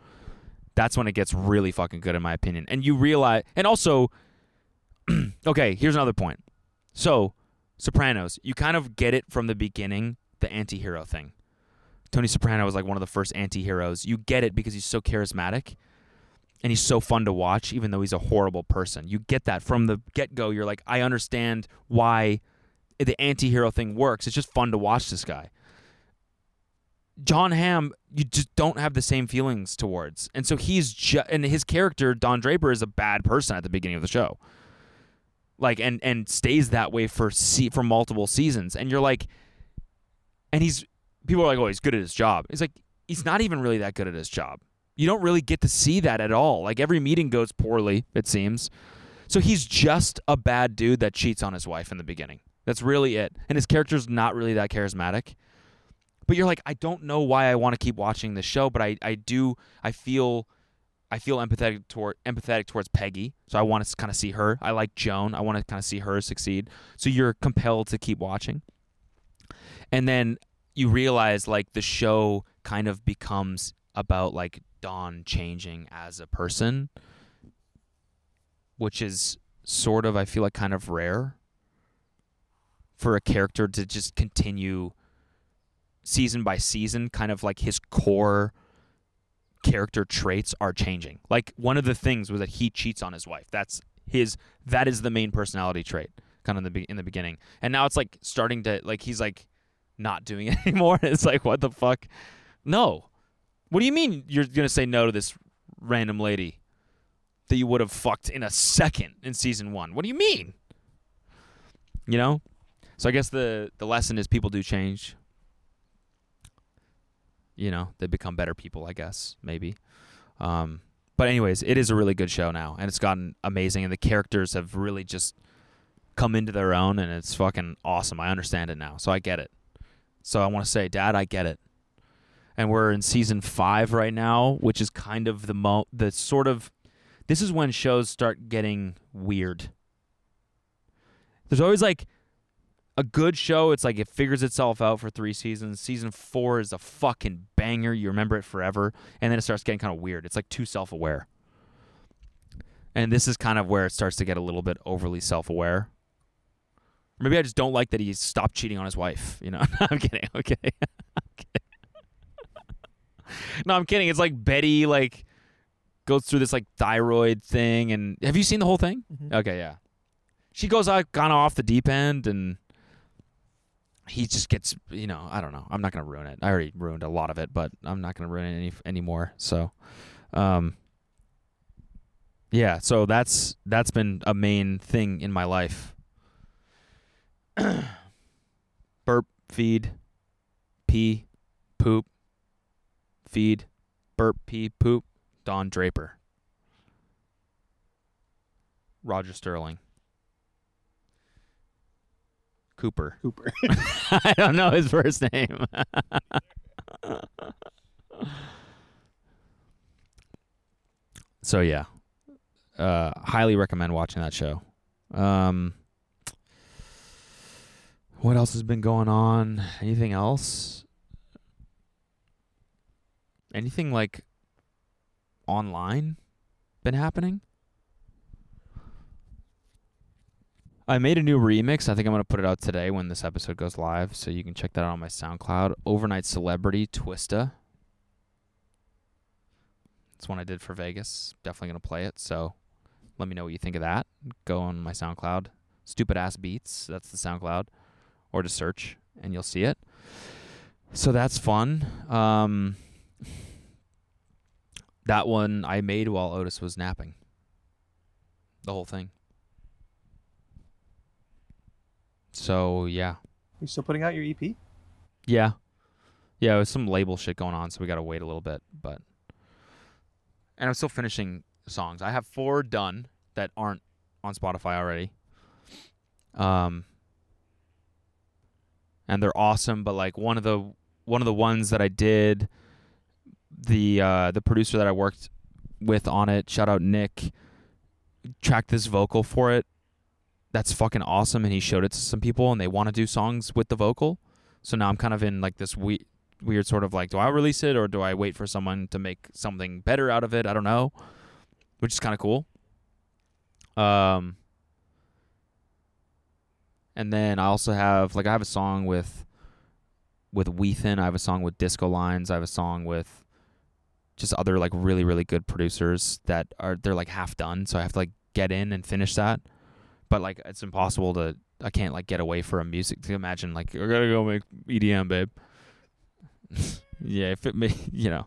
Speaker 1: that's when it gets really fucking good in my opinion. And you realize, and also, okay, here's another point. So Sopranos, you kind of get it from the beginning, the anti-hero thing. Tony Soprano was like one of the first anti-heroes. You get it because he's so charismatic and he's so fun to watch even though he's a horrible person. You get that from the get-go. You're like, I understand why the anti-hero thing works. It's just fun to watch this guy. Jon Hamm, you just don't have the same feelings towards. And so he's just and his character Don Draper is a bad person at the beginning of the show. Like and and stays that way for for multiple seasons. And you're like and he's people are like, "Oh, he's good at his job." He's like he's not even really that good at his job. You don't really get to see that at all. Like every meeting goes poorly, it seems. So he's just a bad dude that cheats on his wife in the beginning. That's really it. And his character's not really that charismatic. But you're like, I don't know why I want to keep watching this show, but I, I do I feel I feel empathetic toward empathetic towards Peggy. So I want to kind of see her. I like Joan. I want to kind of see her succeed. So you're compelled to keep watching. And then you realize like the show kind of becomes about like Don changing as a person, which is sort of I feel like kind of rare for a character to just continue season by season, kind of like his core character traits are changing. Like one of the things was that he cheats on his wife. That's his that is the main personality trait kind of in the be- in the beginning. And now it's like starting to like he's like not doing it anymore. It's like what the fuck? No. What do you mean you're going to say no to this random lady that you would have fucked in a second in season 1? What do you mean? You know? So I guess the the lesson is people do change. You know they become better people i guess maybe. Um, but anyways it is a really good show now and it's gotten amazing and the characters have really just come into their own and it's fucking awesome. I understand it now so i get it. So i want to say dad i get it. And we're in season five right now which is kind of the mo the sort of this is when shows start getting weird. There's always like a good show, it's like it figures itself out for three seasons. Season four is a fucking banger. You remember it forever. And then it starts getting kind of weird. It's like too self aware. And this is kind of where it starts to get a little bit overly self aware. Maybe I just don't like that he stopped cheating on his wife. You know, I'm kidding. I'm. I'm kidding. no, I'm kidding. It's like Betty like goes through this like thyroid thing, and have you seen the whole thing?
Speaker 4: Mhm.
Speaker 1: Okay, yeah. She goes out kind of off the deep end, and he just gets you know I don't know. I'm not gonna ruin it. I already ruined a lot of it, but I'm not gonna ruin it any anymore. So, um, yeah. So that's that's been a main thing in my life. Burp, feed, pee, poop, feed, burp, pee, poop. Don Draper. Roger Sterling. Cooper.
Speaker 4: Cooper.
Speaker 1: I don't know his first name. so yeah, uh, highly recommend watching that show. Um, what else has been going on? Anything else? Anything like online been happening? I made a new remix. I think I'm going to put it out today when this episode goes live, so you can check that out on my SoundCloud. Overnight Celebrity Twista. It's one I did for Vegas. Definitely going to play it, so let me know what you think of that. Go on my SoundCloud. Stupid Ass Beats, that's the SoundCloud. Or just search, and you'll see it. So that's fun. Um, that one I made while Otis was napping. The whole thing. So yeah,
Speaker 4: you still putting out your EP?
Speaker 1: yeah, yeah. There's some label shit going on, so we gotta wait a little bit. But and I'm still finishing songs. I have four done that aren't on Spotify already. Um, and they're awesome. But like one of the one of the ones that I did, the uh, the producer that I worked with on it, shout out Nick, tracked this vocal for it that's fucking awesome and he showed it to some people and they want to do songs with the vocal so now i'm kind of in like this we- weird sort of like do i release it or do i wait for someone to make something better out of it i don't know which is kind of cool um and then I also have like I have a song with with Weethan. I have a song with Disco Lines. I have a song with just other like really really good producers that are they're like half done. So I have to like get in and finish that. But like it's impossible to I can't like get away a music to imagine like I gotta go make EDM, babe. yeah, if it may, you know.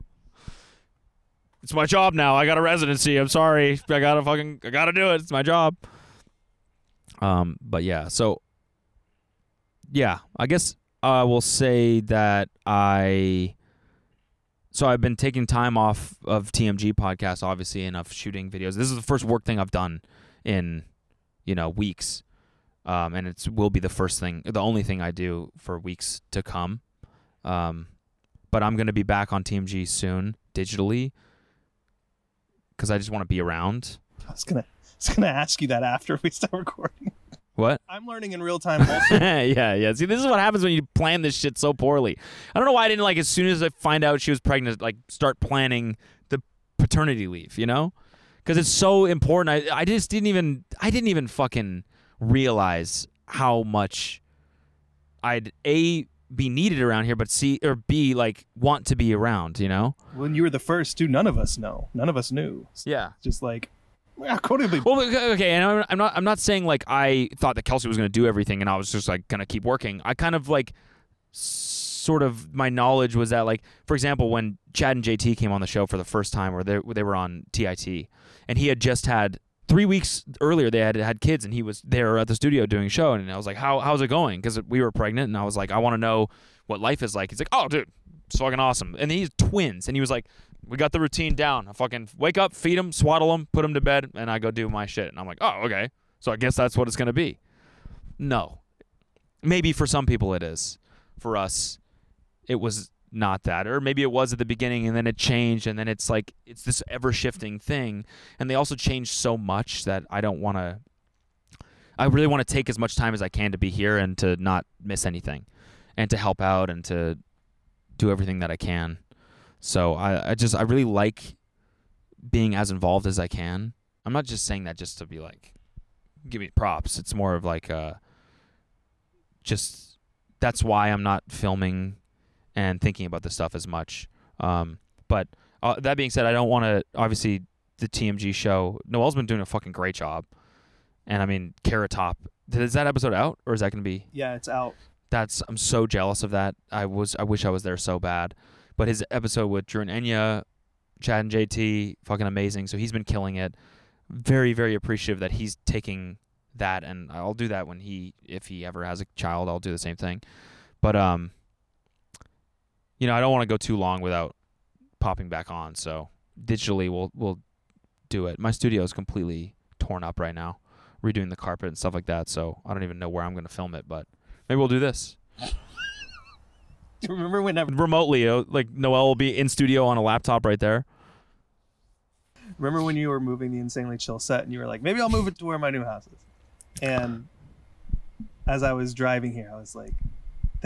Speaker 1: It's my job now. I got a residency. I'm sorry. I gotta fucking I gotta do it. It's my job. Um, but yeah, so yeah, I guess I will say that I so I've been taking time off of TMG podcast, obviously, and of shooting videos. This is the first work thing I've done in, you know, weeks. Um, and it will be the first thing, the only thing I do for weeks to come. Um, but I'm going to be back on TMG soon, digitally, because I just want to be around.
Speaker 4: I was gonna, I was gonna ask you that after we start recording.
Speaker 1: What?
Speaker 4: I'm learning in real time. Also,
Speaker 1: yeah, yeah. See, this is what happens when you plan this shit so poorly. I don't know why I didn't like as soon as I find out she was pregnant, like start planning the paternity leave. You know, because it's so important. I I just didn't even I didn't even fucking realize how much I'd a be needed around here, but c or b like want to be around. You know?
Speaker 4: when you were the first too, none of us know. None of us knew.
Speaker 1: Yeah.
Speaker 4: Just like, yeah.
Speaker 1: Well, okay, okay, and I'm- I'm not. I'm not saying like I thought that Kelsey was going to do everything, and I was just like going to keep working. I kind of like, sort of, my knowledge was that like, for example, when Chad and JT came on the show for the first time, or they they were on TIT, and he had just had three weeks earlier they had had kids, and he was there at the studio doing a show, and I was like, how how's it going? Because we were pregnant, and I was like, I want to know what life is like. He's like, oh, dude, it's fucking awesome, and he's twins, and he was like. We got the routine down. I fucking wake up, feed them, swaddle them, put them to bed, and I go do my shit. And I'm like, oh, okay. So I guess that's what it's going to be. No. Maybe for some people it is. For us, it was not that. Or maybe it was at the beginning and then it changed and then it's like, it's this ever shifting thing. And they also changed so much that I don't want to. I really want to take as much time as I can to be here and to not miss anything and to help out and to do everything that I can. So I, I just I really like being as involved as I can. I'm not just saying that just to be like give me props. It's more of like uh just that's why I'm not filming and thinking about this stuff as much. Um but uh, that being said, I don't want to obviously the TMG show. Noel's been doing a fucking great job. And I mean, Carrot Top. Is that episode out or is that going to be
Speaker 4: Yeah, it's out.
Speaker 1: that's I'm so jealous of that. I was I wish I was there so bad. But his episode with Drew and Enya, Chad and JT, fucking amazing. So he's been killing it. Very very appreciative that he's taking that, and I'll do that when he if he ever has a child, I'll do the same thing. But um, you know, I don't want to go too long without popping back on. So digitally, we'll we'll do it. My studio is completely torn up right now, redoing the carpet and stuff like that. So I don't even know where I'm going to film it, but maybe we'll do this do you
Speaker 4: Remember whenever?
Speaker 1: remotely. uh, Like Noel will be in studio on a laptop right there.
Speaker 4: Remember when you were moving the insanely chill set, and you were like, maybe I'll move it to where my new house is. And as I was driving here, I was like,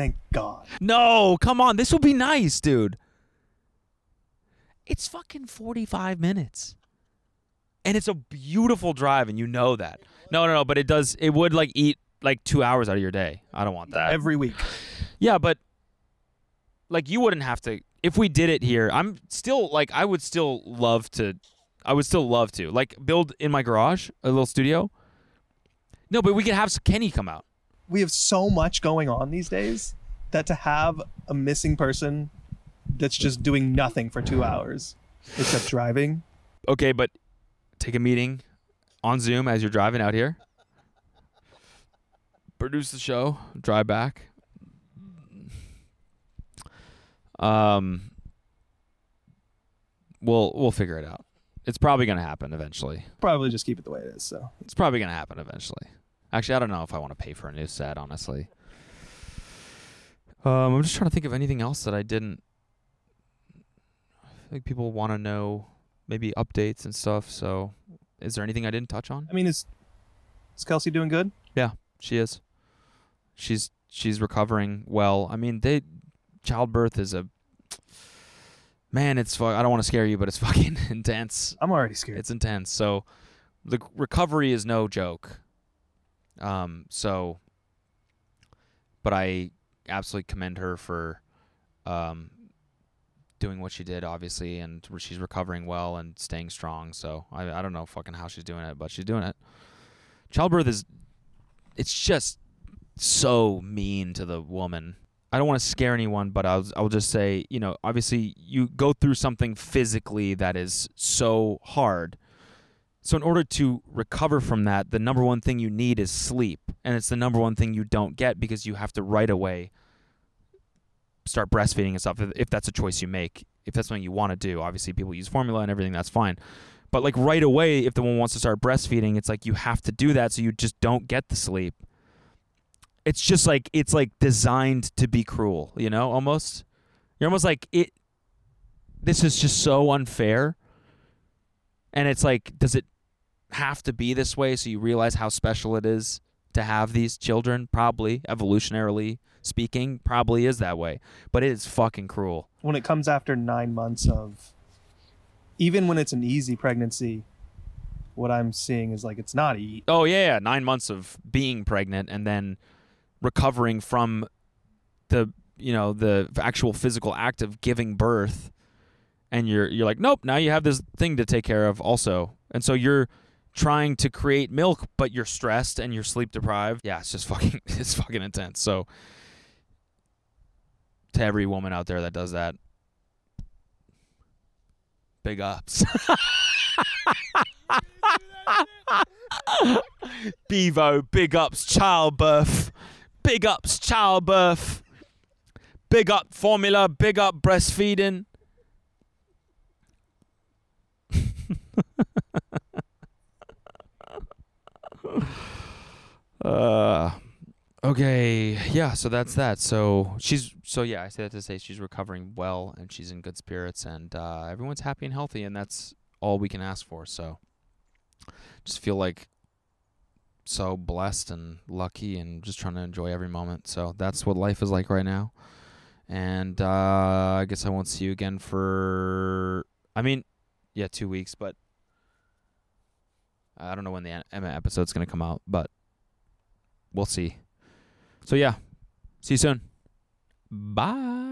Speaker 4: thank God.
Speaker 1: No, come on. This will be nice, dude. It's fucking 45 minutes. And it's a beautiful drive, and you know that. No, no, no, but it does, it would like eat like two hours out of your day. I don't want that.
Speaker 4: Every week.
Speaker 1: Yeah, but like you wouldn't have to if we did it here. I'm still like I would still love to I would still love to. Like build in my garage a little studio. No, but we could have Kenny come out.
Speaker 4: We have so much going on these days that to have a missing person that's just doing nothing for two hours except driving.
Speaker 1: Okay, but take a meeting on Zoom as you're driving out here. Produce the show, drive back. Um we'll we'll figure it out. It's probably going to happen eventually.
Speaker 4: Probably just keep it the way it is. So
Speaker 1: It's probably going to happen eventually. Actually, I don't know if I want to pay for a new set, honestly. Um, I'm just trying to think of anything else that I didn't. I think people want to know maybe updates and stuff. So, is there anything I didn't touch on?
Speaker 4: I mean, is is Kelsey doing good?
Speaker 1: Yeah, she is. She's she's recovering well. I mean, they childbirth is a man. It's fu- I don't want to scare you, but it's fucking intense.
Speaker 4: I'm already scared.
Speaker 1: It's intense. So the recovery is no joke. Um, so but I absolutely commend her for um, doing what she did, obviously, and she's recovering well and staying strong. So I, I don't know fucking how she's doing it, but she's doing it. Childbirth is, it's just so mean to the woman. I don't want to scare anyone, but I'll I'll just say, you know, obviously you go through something physically that is so hard. So in order to recover from that, the number one thing you need is sleep, and it's the number one thing you don't get because you have to right away start breastfeeding and stuff if, that's a choice you make. If that's something you want to do, obviously people use formula and everything, that's fine. But like right away, if the one wants to start breastfeeding, it's like you have to do that so you just don't get the sleep. It's just like it's like designed to be cruel, you know, almost. You're almost like it this is just so unfair. And it's like, does it have to be this way so you realize how special it is to have these children? Probably, evolutionarily speaking, probably is that way. But it is fucking cruel.
Speaker 4: when it comes after nine months of even when it's an easy pregnancy what i'm seeing is like it's not easy
Speaker 1: Oh yeah, yeah, nine months of being pregnant and then recovering from the you know the actual physical act of giving birth, and you're you're like, nope, now you have this thing to take care of also, and so you're trying to create milk, but you're stressed and you're sleep deprived. Yeah, it's just fucking it's fucking intense. So to every woman out there that does that, big ups. Bevo, big ups childbirth. Big ups childbirth. Big up formula, big up breastfeeding. uh okay, yeah, so that's that. So she's so yeah, I say that to say she's recovering well and she's in good spirits and uh everyone's happy and healthy and that's all we can ask for. So just feel like so blessed and lucky and just trying to enjoy every moment. So that's what life is like right now. And uh, I guess I won't see you again for, I mean, yeah, two weeks, but I don't know when the Emma episode's going to come out, but we'll see. So yeah, see you soon. Bye.